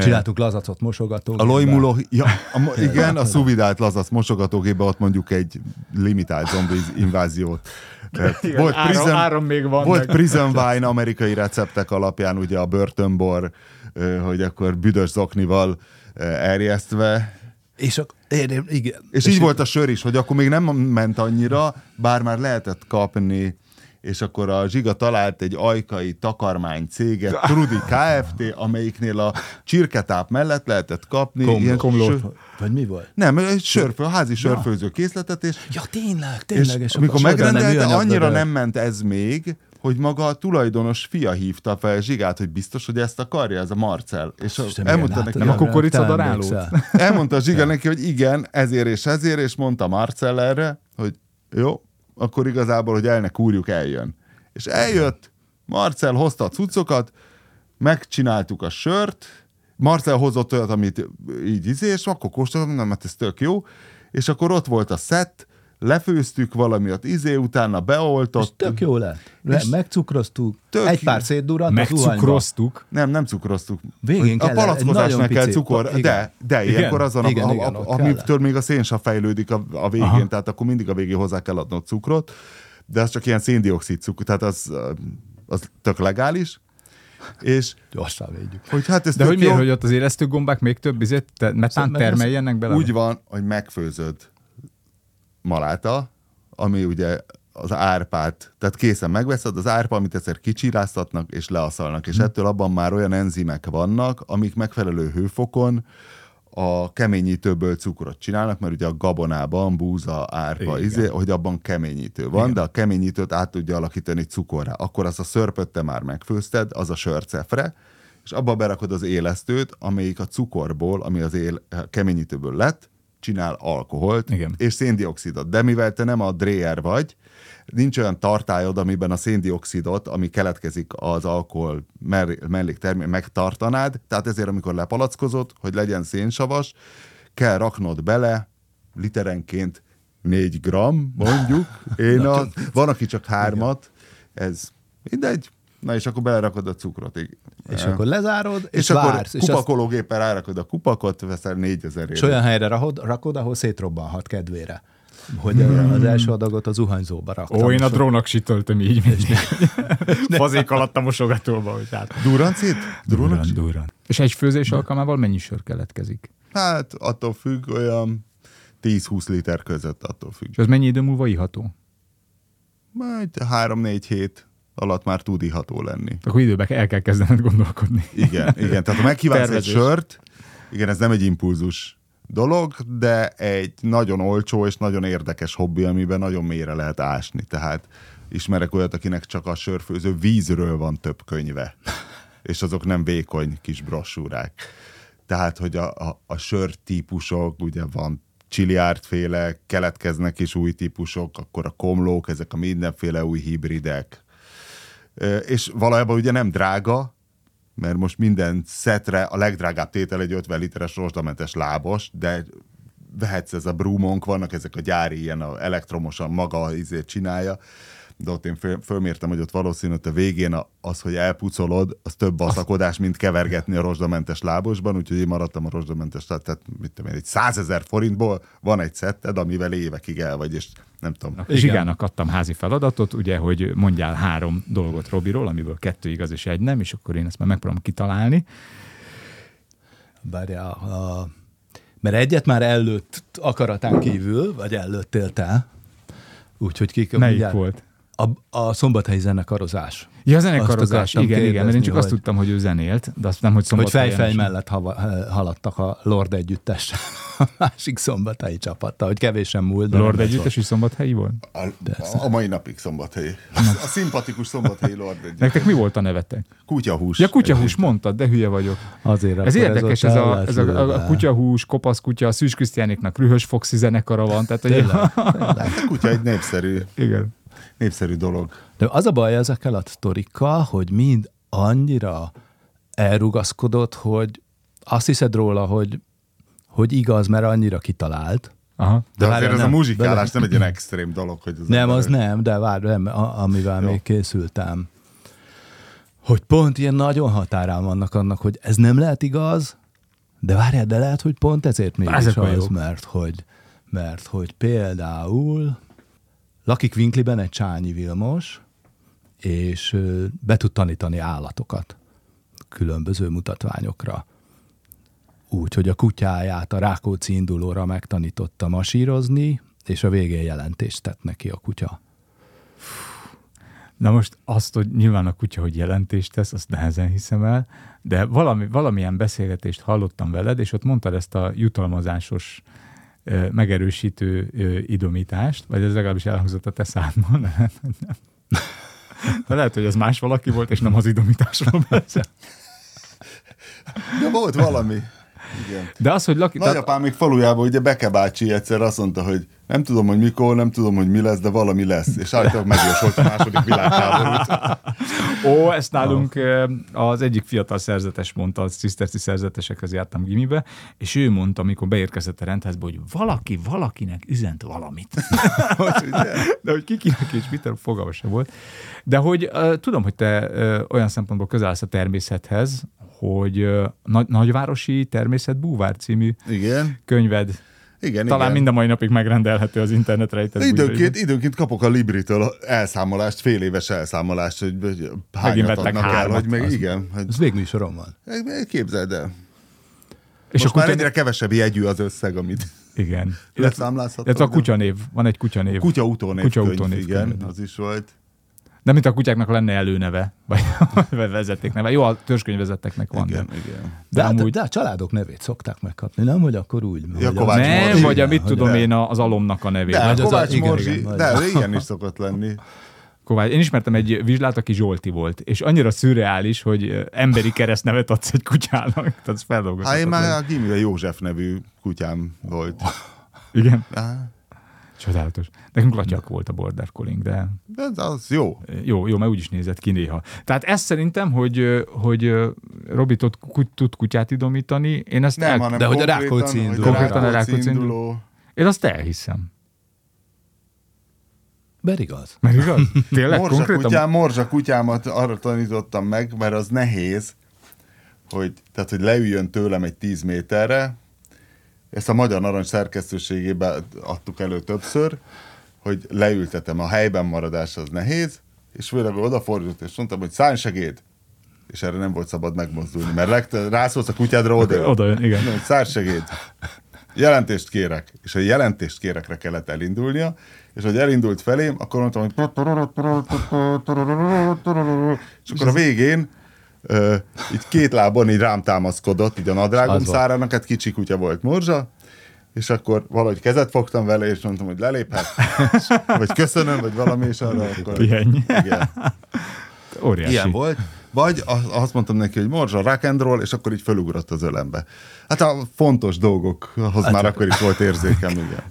Csináltuk lazacot mosogató. A lojmuló, ja, a, igen, a szuvidált lazac mosogatógébe ott mondjuk egy limitált zombi inváziót. Igen, Volt áram- prison, áram még van, Volt prison wine amerikai receptek alapján, ugye a börtönbor, ö, hogy akkor büdös zoknival erjesztve, És én, igen. és így volt a sör is, hogy akkor még nem ment annyira, bár már lehetett kapni, és akkor a Zsiga talált egy ajkai takarmány céget, Trudi Kft., amelyiknél a csirketáp mellett lehetett kapni. Kom, ilyen komló, sör- vagy mi volt? Nem, egy sörfő, házi sörfőző készletet, és, Ja, tényleg, és tényleg. És, amikor soda nem megrendelte, annyira nem ment ez még, hogy maga a tulajdonos fia hívta fel Zsigát, hogy biztos, hogy ezt akarja, ez a Marcel. És Isten, elmondta milyen neki, Nem a kukorica darálót? elmondta Zsiga neki, hogy igen, ezért és ezért, és mondta Marcel erre, hogy jó, akkor igazából, hogy el ne kúrjuk, eljön. És eljött, Marcel hozta a cuccokat, megcsináltuk a sört, Marcel hozott olyat, amit így izé, és akkor kóstoltam, nem, hát ez tök jó, és akkor ott volt a szett, lefőztük valamiat, izé, utána És beoltott. tök jó lett. Le, És megcukroztuk, tök egy pár zuhanyba. Megcukroztuk. Nem, nem cukroztuk. Végén a palackozásnak kell cukor, igen. de, de Igen. ilyenkor azon, a, Igen, a, igen, a, amitől még a szénsav fejlődik a, a végén, Aha. tehát akkor mindig a végén hozzá kell adnod cukrot, de az csak ilyen széndiokszid cukor, tehát az, az tök legális, és Gyorsan védjük. hogy hát ez De hogy miért, jó, hogy ott az élesztőgombák még több izét, te, metán termeljenek bele? úgy van, hogy megfőzöd maláta, ami ugye az árpát, tehát készen megveszed, az árpa, amit egyszer kicsiráztatnak és leaszalnak, és ettől abban már olyan enzimek vannak, amik megfelelő hőfokon a keményítőből cukrot csinálnak, mert ugye a gabonában búza, árpa, Igen. izé, hogy abban keményítő van, Igen. de a keményítőt át tudja alakítani cukorra. Akkor azt a szörpöt te már megfőzted, az a sörcefre, és abba berakod az élesztőt, amelyik a cukorból, ami az él, keményítőből lett, csinál alkoholt Igen. és széndiokszidot. De mivel te nem a Dreyer vagy, nincs olyan tartályod, amiben a széndiokszidot, ami keletkezik az alkohol melléktermék, megtartanád, tehát ezért amikor lepalackozod, hogy legyen szénsavas, kell raknod bele literenként 4 gram, mondjuk. Én a, van, aki csak hármat, ez mindegy. Na és akkor belerakod a cukrot. És Eh, akkor lezárod, és, és akkor vársz. És, azt, kupakológéppel rárakod a kupakot, veszel 4000 és olyan helyre rakod, rakod, ahol szétrobbanhat kedvére. Hogy az első adagot a zuhanyzóba raktam. Ó, én a drónak sitöltöm így, mint fazék alatt a mosogatóba, hogy hát. Durancit? Drónak? Durran, durran. És egy főzés alkalmával mennyi sör keletkezik? Hát attól függ, olyan 10-20 liter között attól függ. És az mennyi idő múlva iható? Majd 3-4 hét alatt már tud iható lenni. Akkor időbe el kell kezdened gondolkodni. Igen, igen. Tehát ha megkívánsz egy sört, igen, ez nem egy impulzus dolog, de egy nagyon olcsó és nagyon érdekes hobbi, amiben nagyon mélyre lehet ásni. Tehát ismerek olyat, akinek csak a sörfőző vízről van több könyve, és azok nem vékony kis brossúrák. Tehát, hogy a, a, a sör típusok, ugye van csiliárdféle, keletkeznek is új típusok, akkor a komlók, ezek a mindenféle új hibridek. És valójában ugye nem drága, mert most minden szetre a legdrágább tétel egy 50 literes rozsdamentes lábos, de vehetsz ez a brúmonk, vannak ezek a gyári ilyen a elektromosan maga izét csinálja, de ott én föl, fölmértem, hogy ott valószínű, hogy a végén a- az, hogy elpucolod, az több baszakodás, mint kevergetni a rozsdamentes lábosban, úgyhogy én maradtam a rozsdamentes, tehát, tehát mit tudom én, egy százezer forintból van egy szetted, amivel évekig el vagy, és nem tudom. Igen. Zsigának adtam házi feladatot, ugye, hogy mondjál három dolgot Robiról, amiből kettő igaz és egy nem, és akkor én ezt már megpróbálom kitalálni. Bárja, a, mert egyet már előtt akaratán kívül, vagy előttél te, úgyhogy kik Melyik mindjárt- volt? A, a szombathelyi zenekarozás. Ja, zenekarozás, igen, igen, mert én csak kérdezni, azt hogy- tudtam, hogy ő zenélt, de azt nem, hogy Hogy szombathelyen fejfej is. mellett hava, haladtak a Lord együttessel, a másik szombathelyi csapattal, hogy kevésen múlt. Lord együttes is szombathelyi volt? A, a mai napig szombathelyi. A szimpatikus szombathelyi Lord egy Nektek mi volt a nevetek? kutyahús. Ja, kutyahús, mondtad, de hülye vagyok. Azért Ez érdekes, ez, a, ez a, a, a kutyahús, kopasz kutya, a Szűs Krisztiánéknak Rühös Foxi zenekara van, tehát hogy Tényleg, tényleg. A kutya egy népszerű, igen. Népszerű dolog. De az a baj ezekkel a sztorikkal, hogy mind annyira elrugaszkodott, hogy azt hiszed róla, hogy, hogy igaz, mert annyira kitalált. Aha. De, De azért ez a nem, muzsikálás de- nem egy ilyen extrém dolog, hogy az Nem, az nem, de várj, nem, a, amivel Jó. még készültem. Hogy pont ilyen nagyon határán vannak annak, hogy ez nem lehet igaz, de várjál, de lehet, hogy pont ezért mégis Ezek a az, mert hogy, mert hogy például lakik Winkliben egy Csányi Vilmos, és be tud tanítani állatokat különböző mutatványokra. Úgy, hogy a kutyáját a Rákóczi indulóra megtanította masírozni, és a végén jelentést tett neki a kutya. Na most azt, hogy nyilván a kutya, hogy jelentést tesz, azt nehezen hiszem el, de valami, valamilyen beszélgetést hallottam veled, és ott mondtad ezt a jutalmazásos megerősítő idomítást, vagy ez legalábbis elhangzott a te szádban. de lehet, hogy ez más valaki volt, és nem az idomításról beszél. De volt valami. Igen. De az, hogy laki... tehát- Nagyapám még falujában, ugye Beke bácsi egyszer azt mondta, hogy nem tudom, hogy mikor, nem tudom, hogy mi lesz, de valami lesz. És állítólag megjósolt a második világháborút. Ó, ezt nálunk az egyik fiatal szerzetes mondta, a ciszterci szerzetesekhez jártam gimibe, és ő mondta, amikor beérkezett a rendházba, hogy valaki valakinek üzent valamit. De hogy kikinek és mit, fogalma sem volt. De hogy tudom, hogy te olyan szempontból közel állsz a természethez, hogy nagy, Nagyvárosi Természet Búvár című Igen. könyved Igen, talán igen. mind a mai napig megrendelhető az internetre. rejtett Időnként, időnként kapok a Libritől elszámolást, fél éves elszámolást, hogy hányat adnak el, hármat. hogy meg, Az- igen, hogy, Ez végműsorom van. képzeld el. És Most a már kutya... egyre kevesebb jegyű az összeg, amit Igen. Leszámlázhatok. illetve a kutyanév. Van egy kutyanév. Kutya utónév Kutya könyv, utónév igen, könyv. az is volt. Nem, mint a kutyáknak lenne előneve, vagy vagy vezetékneve. Jó, a törzskönyvezetteknek van. Igen, de. igen. De, De, hát, amúgy de a családok nevét szokták megkapni, nem? Hogy akkor úgy. Ja, hogy Kovács az- nem, Morzsi. vagy a mit tudom de. én a- az alomnak a nevét. De, Vagy az a- Kovács igen, Morzsi, igen, de vagy- ilyen is szokott lenni. Kovács. Én ismertem egy vizslát, aki Zsolti volt, és annyira szürreális, hogy emberi keresztnevet adsz egy kutyának. Tehát ez Hát én feldolgozhatatlan. már a gimiben József nevű kutyám volt. Igen, csodálatos. Nekünk latyak volt a Border Collie, de De az- jó. jó, jó, mert úgy is nézett ki néha. Tehát ezt szerintem, hogy, hogy Robi tud, ku- tud kutyát idomítani, én ezt Nem, el, hanem de hogy a Rákóczi induló. Konkrétan a Rákóczi induló. én azt elhiszem. Ber igaz? Mert igaz? Tényleg Morzsa konkrétan? kutyám, morzsa kutyámat arra tanítottam meg, mert az nehéz, hogy, tehát, hogy leüljön tőlem egy 10 méterre, ezt a Magyar Narancs szerkesztőségében adtuk elő többször, hogy leültetem, a helyben maradás az nehéz, és főleg odafordult, és mondtam, hogy szállj segéd, és erre nem volt szabad megmozdulni, mert legtöbb, rászólsz a kutyádra, oda, Oda jön, igen. Mondom, hogy szállj segéd, jelentést kérek, és a jelentést kérekre kellett elindulnia, és hogy elindult felém, akkor mondtam, hogy és akkor a végén ö, így két lábon így rám támaszkodott, így a nadrágom volt. szárának, hát kicsi kutya volt morzsa, és akkor valahogy kezet fogtam vele, és mondtam, hogy leléphet, vagy köszönöm, vagy valami, és arra akkor... Pihenj. Igen. Óriási. Ilyen volt. Vagy azt mondtam neki, hogy morzsa, rock and roll, és akkor így fölugrott az ölembe. Hát a fontos dolgokhoz Hát már akkor is volt érzékem, igen.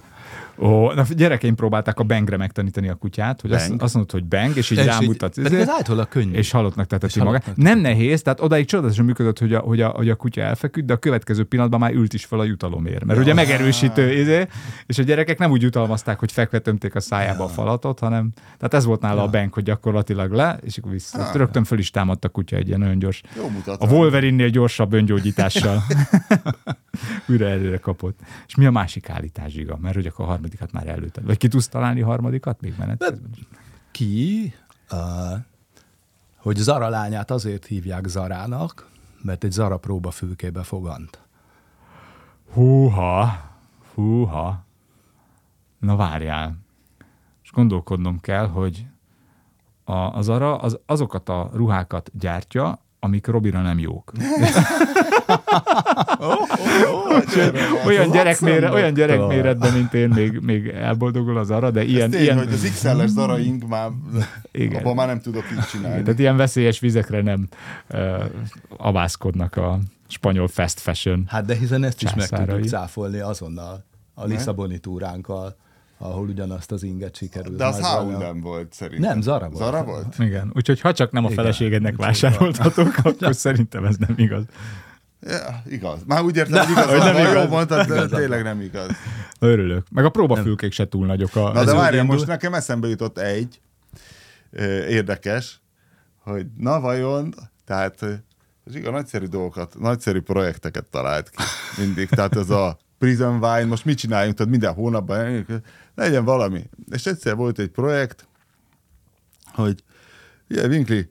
Ó, na, gyerekeim próbálták a bangre megtanítani a kutyát, hogy azt, Bang. azt mondod, hogy bang, és így És így- rámutat. Pedig izé, ez általában könnyű. és halottnak teteti magát. Nem nehéz, tehát odáig csodálatosan működött, hogy a, hogy, a, hogy a kutya elfeküdt, de a következő pillanatban már ült is fel a jutalomért. Mert ugye megerősítő, izé, és a gyerekek nem úgy jutalmazták, hogy fekve tömték a szájába a falatot, hanem tehát ez volt nála a bank, hogy gyakorlatilag le, és akkor vissza. Ah. Rögtön föl is támadt a kutya egy ilyen nagyon gyors. Jó mutat. A Wolverine-nél gyorsabb öngyógyítással. Újra előre kapott. És mi a másik állítás, Zsiga? Mert hogy akkor a harmadikat már előtted. Vagy ki tudsz találni harmadikat még menet? közben? Ki, uh, hogy Zara lányát azért hívják Zarának, mert egy Zara próbafülkébe fogant. Húha, húha. Na várjál. És gondolkodnom kell, hogy a, az arra az, azokat a ruhákat gyártja, amik Robira nem jók. olyan, gyerekmére, olyan gyerekméretben, mint én, még, még elboldogul az arra, de ilyen, Tény, ilyen, hogy az XL-es zaraink már, Igen. abban már nem tudok így csinálni. tehát ilyen veszélyes vizekre nem uh, avászkodnak a spanyol fast fashion. Hát de hiszen ezt is meg tudjuk cáfolni azonnal a Lisszaboni túránkkal, ahol ugyanazt az inget sikerült. De az valami- volt szerintem. Nem, Zara volt. Zara volt? Igen, úgyhogy ha csak nem a Igen. feleségednek vásároltatok, akkor szerintem ez nem igaz. Ja, igaz. Már úgy értem, hogy igaz, hogy nem igaz. jó mondtad, de tényleg nem igaz. Örülök. Meg a próbafülkék se túl nagyok. A, Na de várjál, most nekem eszembe jutott egy érdekes, hogy na vajon, tehát Zsiga nagyszerű dolgokat, nagyszerű projekteket talált ki mindig. Tehát ez a Prison Wine, most mit csináljunk, tehát minden hónapban legyen valami. És egyszer volt egy projekt, hogy ugye, Winkli,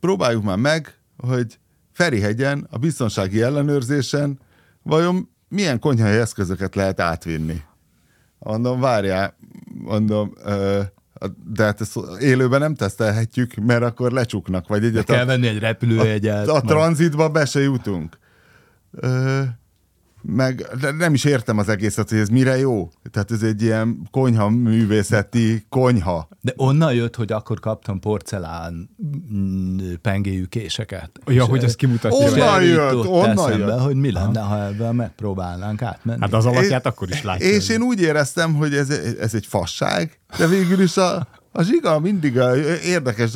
próbáljuk már meg, hogy Ferihegyen a biztonsági ellenőrzésen vajon milyen konyhai eszközöket lehet átvinni. Mondom, várjál, mondom, ö, de hát ezt élőben nem tesztelhetjük, mert akkor lecsuknak, vagy egyet kell a, venni egy repülőjegyet. a majd- tranzitba be se jutunk. Ö, meg de nem is értem az egészet, hogy ez mire jó. Tehát ez egy ilyen konyha művészeti konyha. De onnan jött, hogy akkor kaptam porcelán mm, pengéjű késeket. Ja, És, hogy ezt kimutatja. Onnan jött, onnan eszembe, jött. hogy mi lenne, ha ebben megpróbálnánk átmenni. Hát az alakját És- akkor is látja. És én úgy éreztem, hogy ez, ez egy fasság, de végül is a, a zsiga mindig a, érdekes.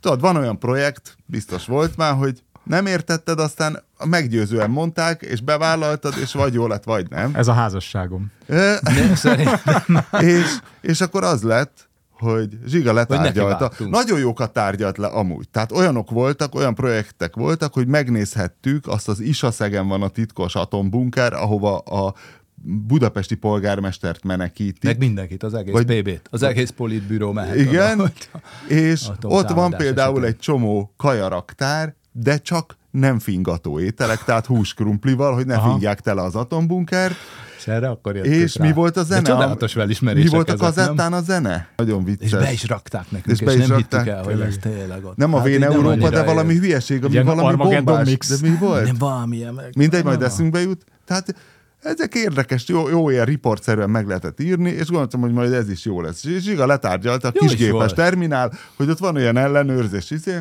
Tudod, van olyan projekt, biztos volt már, hogy nem értetted, aztán meggyőzően mondták, és bevállaltad, és vagy jó lett, vagy nem. Ez a házasságom. Nem, szerintem és, és akkor az lett, hogy Zsiga letárgyalta. nekivágtunk. Nagyon jókat tárgyalt le amúgy. Tehát olyanok voltak, olyan projektek voltak, hogy megnézhettük, azt az Isaszegen van a titkos atombunker, ahova a budapesti polgármestert menekítik. meg mindenkit, az egész Vagy- PB-t, az egész politbüró mehet. Igen, oda, hogy- és ott van például esetén. egy csomó kajaraktár, de csak nem fingató ételek, tehát húskrumplival, hogy ne Aha. fingják tele az atombunkert. És erre akkor És rá. mi volt a zene? De csodálatos mi felismerések volt a ezek, nem? kazettán a zene? Nagyon És vicces. be is rakták nekünk, És és, be is nem rakták, el, hogy ez tényleg ott. Nem a Hát Vén Európa, de valami jön. hülyeség, ami Ilyen valami bombás. mix. De mi volt? Nem valamilyen meg. Mindegy, majd Nem. eszünkbe jut. Tehát ezek érdekes, jó, jó ilyen riportszerűen meg lehetett írni, és gondoltam, hogy majd ez is jó lesz. És Zsiga letárgyalta a kisgépes terminál, hogy ott van olyan ellenőrzés, izé,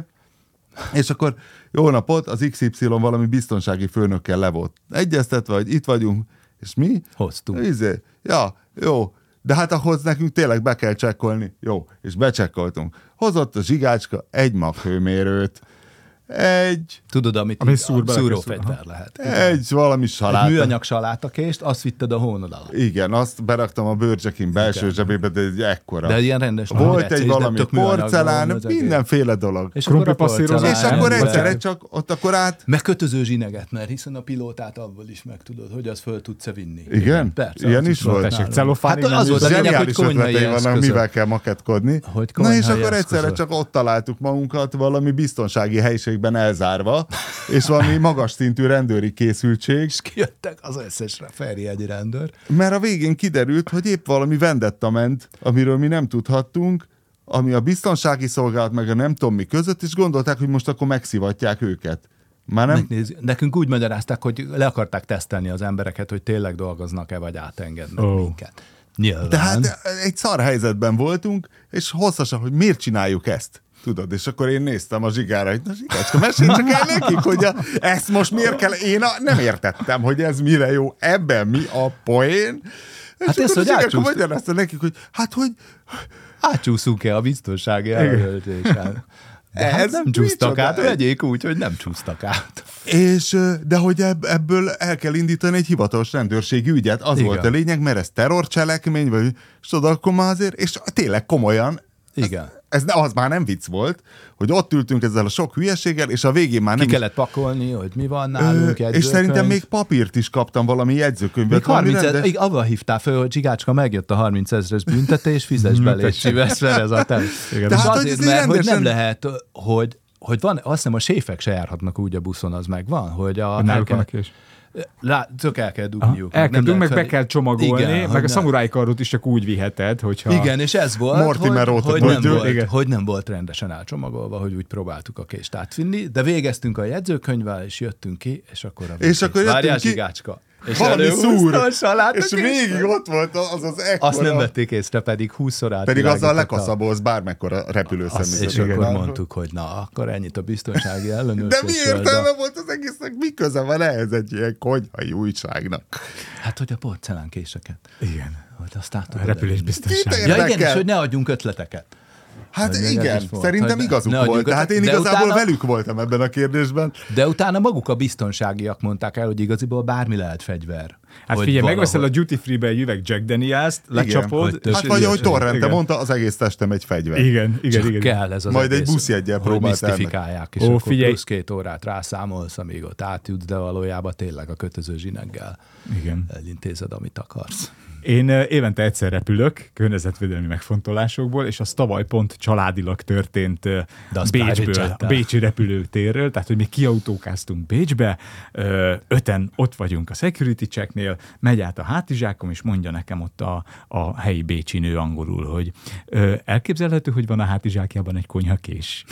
és akkor jó napot, az XY valami biztonsági főnökkel le volt egyeztetve, hogy itt vagyunk, és mi? Hoztunk. Izé, ja, jó, de hát ahhoz nekünk tényleg be kell csekkolni. Jó, és becsekkoltunk. Hozott a zsigácska egy maghőmérőt, egy, Tudod, amit Ami így szúr szúrófegyver lehet. egy valami Egy saláta. műanyag salátakést, azt vitted a hónod alá. Igen, azt beraktam a bőrcsekin belső zsebébe, de egy ekkora. De ilyen rendes Volt egy valami porcelán, mindenféle dolog. És a passzírozás. porcelán És akkor egyszerre csak ott akkor át... Meg kötöző zsineget, mert hiszen a pilótát abból is megtudod, hogy az föl tudsz-e vinni. Igen? Persze. Ilyen is volt? Celofánig Hát az volt a lényeg, hogy Zseniális konyhai ötletei vannak, mivel kell makettkodni. Hogy Na és akkor egyszerre csak ott találtuk magunkat valami biztonsági helyiségben elzárva, és valami magas szintű rendőri készültség, És kijöttek az összes Feri egy rendőr. mert a végén kiderült, hogy épp valami vendetta ment, amiről mi nem tudhattunk, ami a biztonsági szolgálat meg a nem tudom mi között, és gondolták, hogy most akkor megszivatják őket. Már nem, Megnéz, nekünk úgy magyarázták, hogy le akarták tesztelni az embereket, hogy tényleg dolgoznak-e, vagy átengednek oh. minket. Nyilván. Tehát egy szar helyzetben voltunk, és hosszasan, hogy miért csináljuk ezt. Tudod, és akkor én néztem a zsigára, hogy na zsigácska, mesélj csak el nekik, hogy a, ezt most miért kell, én a, nem értettem, hogy ez mire jó, ebben mi a poén. És Hát a hogy átcsúszt- magyarázta nekik, hogy hát, hogy Átcsúszunk-e a biztonsági ellenőrzésen? De hát Ez nem csúsztak át, vegyék úgy, hogy nem csúsztak át. És, de hogy ebb, ebből el kell indítani egy hivatalos rendőrségi ügyet, az Igen. volt a lényeg, mert ez terrorcselekmény, vagy és tudod, akkor már azért, és tényleg komolyan, Igen. ez ne- az már nem vicc volt, hogy ott ültünk ezzel a sok hülyeséggel, és a végén már Ki nem is- kellett pakolni, hogy mi van Ö, nálunk, és szerintem még papírt is kaptam, valami jegyzőkönyvet. Még valami 30 rendes- így avval hívtál föl, hogy Csigácska megjött a 30 ezeres büntetés, fizes be, légy szíves, ez a te. Igen. És Tehát, hogy azért, ez mert hogy rendesen- nem lehet, hogy hogy van, azt hiszem a séfek se járhatnak úgy a buszon, az meg van, hogy a... Hogy náluk van a kés. Lá, csak el kell Aha, dugniuk. El nem kell dugni, meg lehet be kell csomagolni, Igen, meg a ne- szamuráj karot is csak úgy viheted, hogyha... Igen, és ez volt, Mortimer hogy, hogy, nem volt, igen. hogy nem volt rendesen elcsomagolva, hogy úgy próbáltuk a kést átvinni, de végeztünk a jegyzőkönyvvel, és jöttünk ki, és akkor a És akkor jöttünk Várjál, ki- Zsigácska. És valami szúr, a salát a és végig ott volt az az ekkora... Azt nem vették észre, pedig 20-szor át. Pedig azzal lekaszabolsz bármekkora Azt, repülőszemüveget. és akkor mondtuk, hogy na, akkor ennyit a biztonsági De ellenőrzésről. mi értelme volt az egésznek? Mi köze van ehhez egy ilyen konyhai újságnak? Hát, hogy a porcelánkéseket. Igen. Hogy azt A tudod repülésbiztonság. Kit Ja igen, és hogy ne adjunk ötleteket. Hát Hogy igen, volt, szerintem hogy igazuk ne volt. Tehát én igazából utána- velük voltam ebben a kérdésben. De utána maguk a biztonságiak mondták el, hogy igaziból bármi lehet fegyver. Hát figyelj, megveszel a valahogy- duty free-be egy üveg Jack Daniels-t, lecsapod, tök- Hát vagy ahogy igen. Torrente Igen. mondta, az egész testem egy fegyver. Igen, igen, Csak igen. kell ez az Majd egy egész, hogy próbált misztifikálják, és Ó, akkor figyelj. plusz két órát rászámolsz, amíg ott átjutsz, de valójában tényleg a kötöző zsineggel Igen. elintézed, amit akarsz. Én eh, évente egyszer repülök, környezetvédelmi megfontolásokból, és az tavaly pont családilag történt eh, De Bécsből, a. Bécsi repülőtérről, tehát hogy mi kiautókáztunk Bécsbe, ö, öten ott vagyunk a security checknél, megy át a hátizsákom, és mondja nekem ott a, a helyi bécsi nő angolul, hogy elképzelhető, hogy van a hátizsákjában egy konyhakés.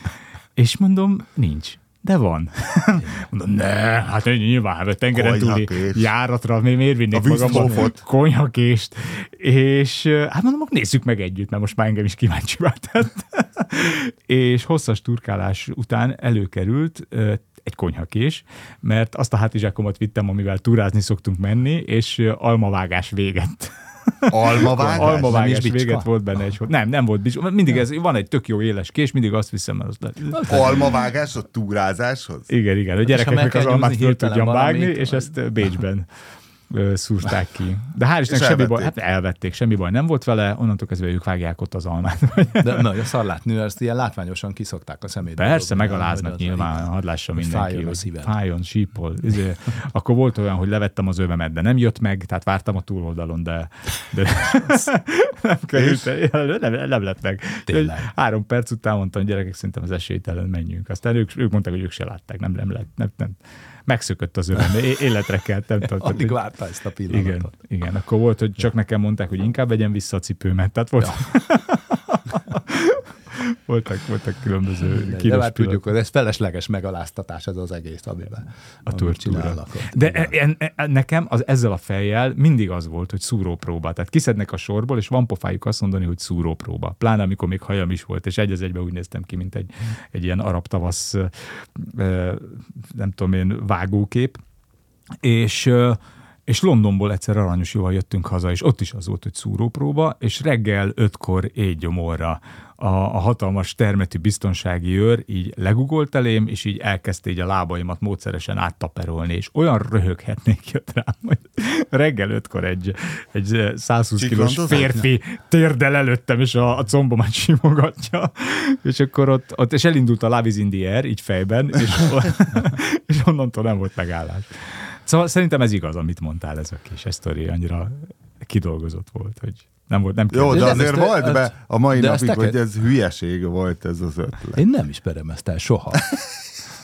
és mondom, nincs. De van. Mondom, ne, hát nyilván, hát tengeren túli járatra mi- miért vinnék A magammal konyhakést. És hát mondom, nézzük meg együtt, mert most már engem is kíváncsi váltott. és hosszas turkálás után előkerült egy konyhakés, mert azt a hátizsákomat vittem, amivel túrázni szoktunk menni, és almavágás véget. Almavágás? Almavágás nem véget volt benne egy Nem, nem volt bicska. Mindig ez, van egy tök jó éles kés, mindig azt viszem, mert azt le... Almavágás a túrázáshoz? Igen, igen, a ha meg gyerekeknek az almát föl hirtelen tudjam vágni, és ezt Bécsben szúrták ki. De hál' Istennek semmi baj, hát elvették, semmi baj nem volt vele, onnantól kezdve ők vágják ott az almát. De na, a szarlátnő, ezt ilyen látványosan kiszokták a szemét. Persze, megaláznak hogy nyilván, hadd lássa mindenki. fájjon a szíved. Fájjon, sípol. Izé, akkor volt olyan, hogy levettem az övemet, de nem jött meg, tehát vártam a túloldalon, de, de nem került, nem, nem lett meg. Tényleg. Három perc után mondtam, gyerekek, szerintem az esélytelen menjünk. Aztán ők, ők mondták, hogy ők se látták, nem, nem lett, nem, nem. Megszökött az övem, életre kelt, nem tudom. Addig várta ezt a pillanatot. Igen, igen, akkor volt, hogy csak nekem mondták, hogy inkább vegyem vissza a cipőmet. Tehát volt, voltak, voltak különböző De, de kínos már tudjuk, hogy ez felesleges megaláztatás ez az egész, amiben a tortúra. De en, en, nekem az, ezzel a fejjel mindig az volt, hogy szúrópróba. Tehát kiszednek a sorból, és van pofájuk azt mondani, hogy szúrópróba. Pláne amikor még hajam is volt, és egy az egyben úgy néztem ki, mint egy, egy ilyen arab tavasz, nem tudom én, vágókép. És és Londonból egyszer aranyos jóval jöttünk haza, és ott is az volt, hogy szúrópróba, és reggel ötkor éjgyomorra a, a hatalmas termetű biztonsági őr így legugolt elém, és így elkezdte így a lábaimat módszeresen áttaperolni, és olyan röhöghetnék jött rám, hogy reggel ötkor egy, egy 120 kilós férfi térdel előttem, és a, a combomat simogatja, és akkor ott, ott és elindult a Love is in the air, így fejben, és, és onnantól nem volt megállás. Szóval szerintem ez igaz, amit mondtál, ez a kis sztori annyira kidolgozott volt, hogy nem volt, nem Jó, De azért ezt- volt ezt- be a mai napig, neked- hogy ez hülyeség volt ez az ötlet. Én nem ismerem ezt el soha.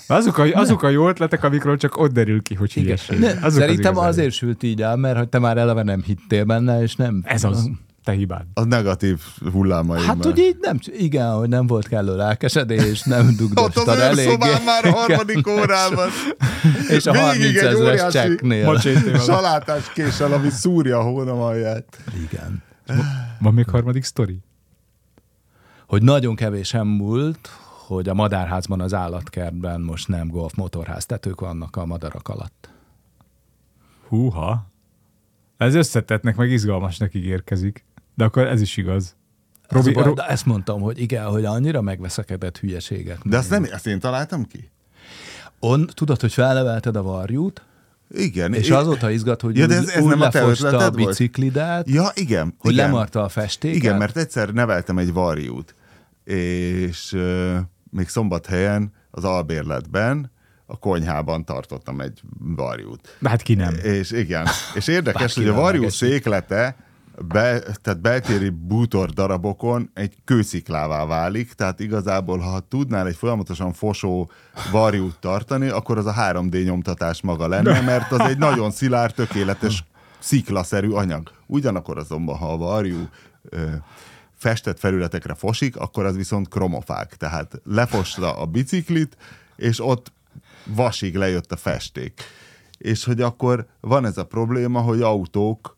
Azok a, azok a jó ötletek, amikről csak ott derül ki, hogy hülyeség. Ne, Azok az Szerintem igazán. azért sült így el, mert hogy te már eleve nem hittél benne, és nem... Ez az, te hibád. A negatív hullámai. Hát hogy így nem, igen, hogy nem volt kellő lelkesedés, nem Ott az dugdostad eléggé. őrszobán már a harmadik órában. És a Végig 30 egy ezeres óriási cseknél. Macsétével. Salátás késsel, ami szúrja a hónam alját. Igen. Van még harmadik sztori? Hogy nagyon kevésen múlt, hogy a madárházban az állatkertben most nem golf motorháztetők vannak a madarak alatt. Húha. Ez összetettnek, meg izgalmasnak ígérkezik. De akkor ez is igaz. Robi, Robi, baj, Ro- de ezt mondtam, hogy igen, hogy annyira megveszekedett hülyeséget. De azt nem, ezt én találtam ki? On, tudod, hogy felnevelted a varjút, Igen. és I- azóta izgat, hogy Ja, de ez- ez úgy nem a lefosta a biciklidet, Ja, igen. hogy igen. lemarta a festéket. Igen, mert egyszer neveltem egy varjút, és euh, még szombathelyen az albérletben, a konyhában tartottam egy varjút. De hát ki nem. És igen, és érdekes, hogy a varjú széklete be, tehát beltéri bútor darabokon egy kősziklává válik, tehát igazából, ha tudnál egy folyamatosan fosó varjút tartani, akkor az a 3D nyomtatás maga lenne, mert az egy nagyon szilárd, tökéletes sziklaszerű anyag. Ugyanakkor azonban, ha a varjú ö, festett felületekre fosik, akkor az viszont kromofág. Tehát lefosta a biciklit, és ott vasig lejött a festék. És hogy akkor van ez a probléma, hogy autók,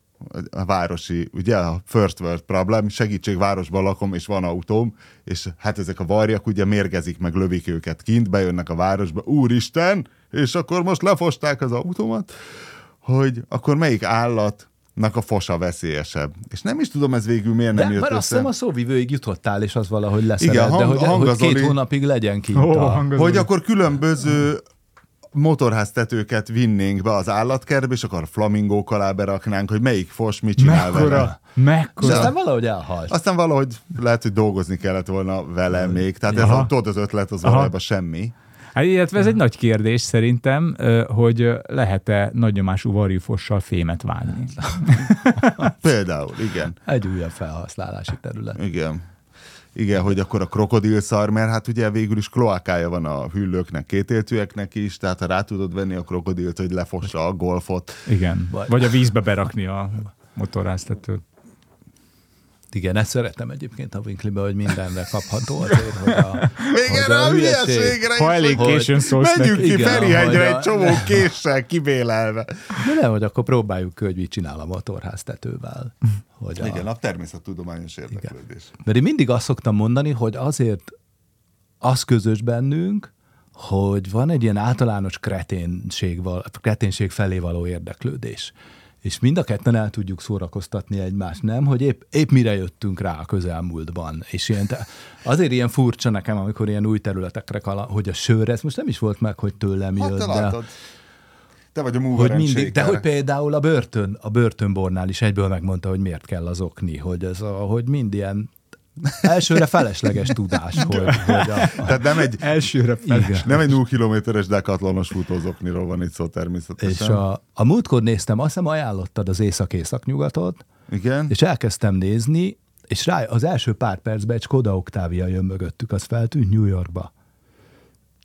a városi, ugye a first world problem, segítség, városban lakom, és van autóm, és hát ezek a varjak ugye mérgezik meg, lövik őket kint, bejönnek a városba, úristen, és akkor most lefosták az autómat, hogy akkor melyik állatnak a fosa veszélyesebb. És nem is tudom, ez végül miért nem De, jött mert azt össze. hiszem a szóvivőig jutottál, és az valahogy leszeret, Igen, de hang- hogy, hogy hangazoli- két hónapig legyen kint. Ó, a... Hogy akkor különböző motorháztetőket vinnénk be az állatkertbe, és akkor flamingók alá beraknánk, hogy melyik fos mit csinál vele. Mekkora, És mekkora. aztán valahogy elhalt. Aztán valahogy lehet, hogy dolgozni kellett volna vele még. Tehát ez Aha. tudod, az ötlet az Aha. valójában semmi. Hát, illetve ez egy nagy kérdés szerintem, hogy lehet-e nagynyomású varjúfossal fémet vágni. Például, igen. Egy újabb felhasználási terület. Igen. Igen, hogy akkor a krokodil szar, mert hát ugye végül is kloakája van a hüllőknek, kétéltűeknek is, tehát ha rá tudod venni a krokodilt, hogy lefossa a golfot. Igen. Vagy- Vagy a vízbe berakni a motorháztetőt. Igen, ezt szeretem egyébként a Winklibe, hogy mindenre kapható azért, hogy a, Még hogy erre a hülyeség- hülyeségre Ha elég későn szólsz Menjünk neki. ki Igen, Ferihegyre egy csomó késsel kibélelve. De nem, hogy akkor próbáljuk ki, hogy mit csinál a motorháztetővel. Hogy a, Igen, a természettudományos érdeklődés. Mert én mindig azt szoktam mondani, hogy azért az közös bennünk, hogy van egy ilyen általános kreténség, val- kreténség felé való érdeklődés. És mind a ketten el tudjuk szórakoztatni egymást, nem? Hogy épp, épp mire jöttünk rá a közelmúltban. És ilyen, azért ilyen furcsa nekem, amikor ilyen új területekre kala, hogy a sör, ez most nem is volt meg, hogy tőlem Hát jött, te de. Te vagy a hogy mindig, de hogy például a börtön, a börtönbornál is egyből megmondta, hogy miért kell az okni, hogy ez a, hogy mind ilyen elsőre felesleges tudás, hogy, hogy a, a, Tehát nem egy, Elsőre fel. igen. nem egy 0 kilométeres dekatlonos futózokniról van itt szó természetesen. És a, a múltkor néztem, azt hiszem ajánlottad az észak-észak-nyugatot, Igen? és elkezdtem nézni, és rá az első pár percben egy Skoda Octavia jön mögöttük, az feltűnt New Yorkba.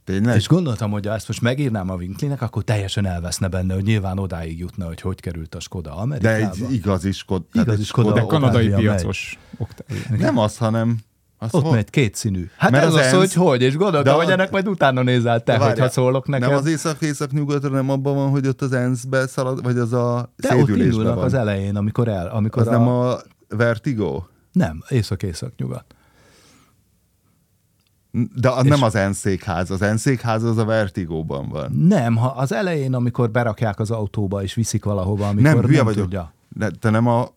Tényleg? És gondoltam, hogy ha ezt most megírnám a Winklinek, akkor teljesen elveszne benne, hogy nyilván odáig jutna, hogy hogy került a Skoda De Amerikába. egy igazi Skoda. Igazi Skoda De kanadai piacos Octavia. Nem az, hanem... Az Ott hol- megy két színű. Hát Mert ez az az, ENSZ- hogy hogy, és gondoltam, De hogy ennek majd utána nézel te, De várjál, hogyha szólok neked. Nem az észak-észak-nyugatra, nem abban van, hogy ott az ENSZ-be szalad, vagy az a De ott szédülésben indulnak van. az elején, amikor el, amikor az a... nem a Vertigo? Nem, észak-észak-nyugat. De az nem az ENSZ székház. Az ENSZ székház az a Vertigóban van. Nem, ha az elején, amikor berakják az autóba és viszik valahova, amikor nem, hülye nem vagyok. tudja. De, te nem a...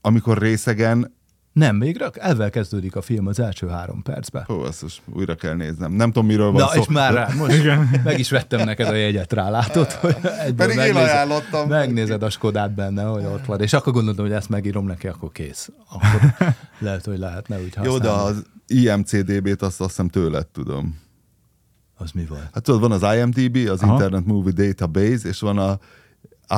Amikor részegen... Nem, még rak- ezzel kezdődik a film az első három percben. Hó, azt most újra kell néznem. Nem tudom, miről van Na, szó. és már rá, most meg is vettem neked a jegyet rá, látod? Hogy Pedig én ajánlottam. Megnézed a Skodát benne, hogy ott van. És akkor gondoltam, hogy ezt megírom neki, akkor kész. Akkor lehet, hogy lehetne úgy használni. Jó, de az IMCDB-t azt, azt hiszem tőled tudom. Az mi volt? Hát tudod, van az IMDB, az Aha. Internet Movie Database, és van a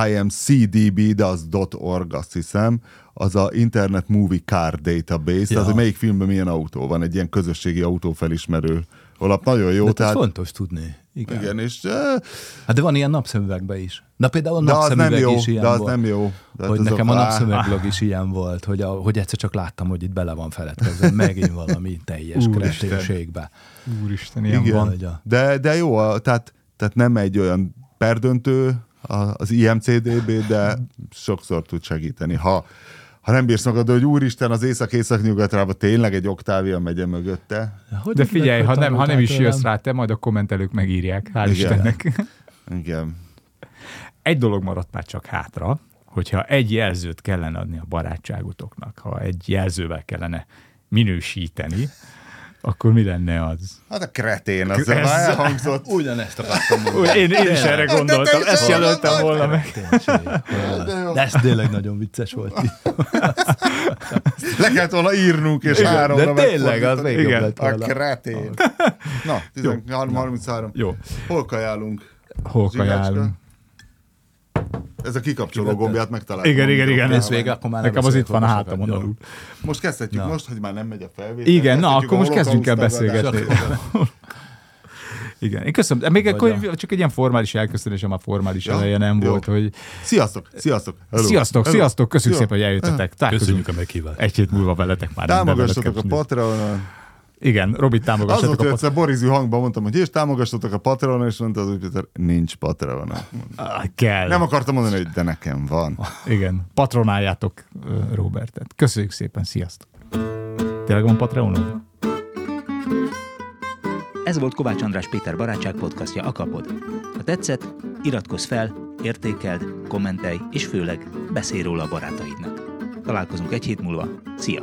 IMCDB, de az .org, azt hiszem, az a Internet Movie Car Database, ja. tehát hogy melyik filmben milyen autó van, egy ilyen közösségi autófelismerő alap. Nagyon jó, De tehát... ez fontos tudni. Igen. Igen, és, eh, Hát de van ilyen napszemüvegben is. Na például a napszemüveg jó, is ilyen de az volt. nem jó. De hogy nekem a Á, napszemüveglog is ilyen volt, hogy, a, hogy egyszer csak láttam, hogy itt bele van feledkezve megint valami teljes kreténségbe. Úristen, ilyen Igen, van. A- de, de jó, a- tehát, tehát nem egy olyan perdöntő a- az IMCDB, de sokszor tud segíteni. Ha, ha nem bírsz magad, hogy úristen, az észak-észak-nyugatra tényleg egy oktávia megye mögötte. Hogy De figyelj, ha nem, ha nem is jössz rá te, majd a kommentelők megírják. Hál' Igen. Istennek. Igen. Egy dolog maradt már csak hátra, hogyha egy jelzőt kellene adni a barátságotoknak, ha egy jelzővel kellene minősíteni, akkor mi lenne az? Hát a kretén, az Ez- már elhangzott. Ugyanezt akartam mondani. Én, én is erre gondoltam, is ezt jelöltem volna meg. Tényleg. De ez tényleg nagyon vicces volt. Le kellett volna írnunk, és háromra De tényleg, az még jobb lett A kretén. Na, 13.33. Jó, Hol kajálunk? hol kajálunk? Ez a kikapcsoló gombját megtaláltam. Igen, igen, igen. Ez vége, akkor már Nekem az itt van a hátamon alul. Most kezdhetjük Na. most, hogy már nem megy a felvétel. Igen, na, akkor most kezdjünk el beszélgetni. Igen, én köszönöm. Még Vagy akkor a- csak egy ilyen formális elköszönésem, a formális Ja, eleje nem jó. volt, hogy Sziasztok, sziasztok. Hello. sziasztok, Hello. sziasztok, köszönjük Szia. szépen, hogy eljöttetek. Találkozunk a meghívást. egy hét múlva veletek már. Támogassatok a Patreonon. Igen, Robit Az támogassatok volt, a hogy Patreonon. egyszer Borizű hangban mondtam, hogy és támogassatok a Patreonon, és mondta az úgy, Péter, nincs Patreonon. Ah, Kell. Nem akartam mondani, hogy de nekem van. Igen, patronáljátok Robertet. Köszönjük szépen, sziasztok. Tényleg van Patreonod? Ez volt Kovács András Péter barátság podcastja Akapod. Ha tetszett, iratkozz fel, értékeld, kommentelj, és főleg beszélj róla a barátaidnak. Találkozunk egy hét múlva. Szia!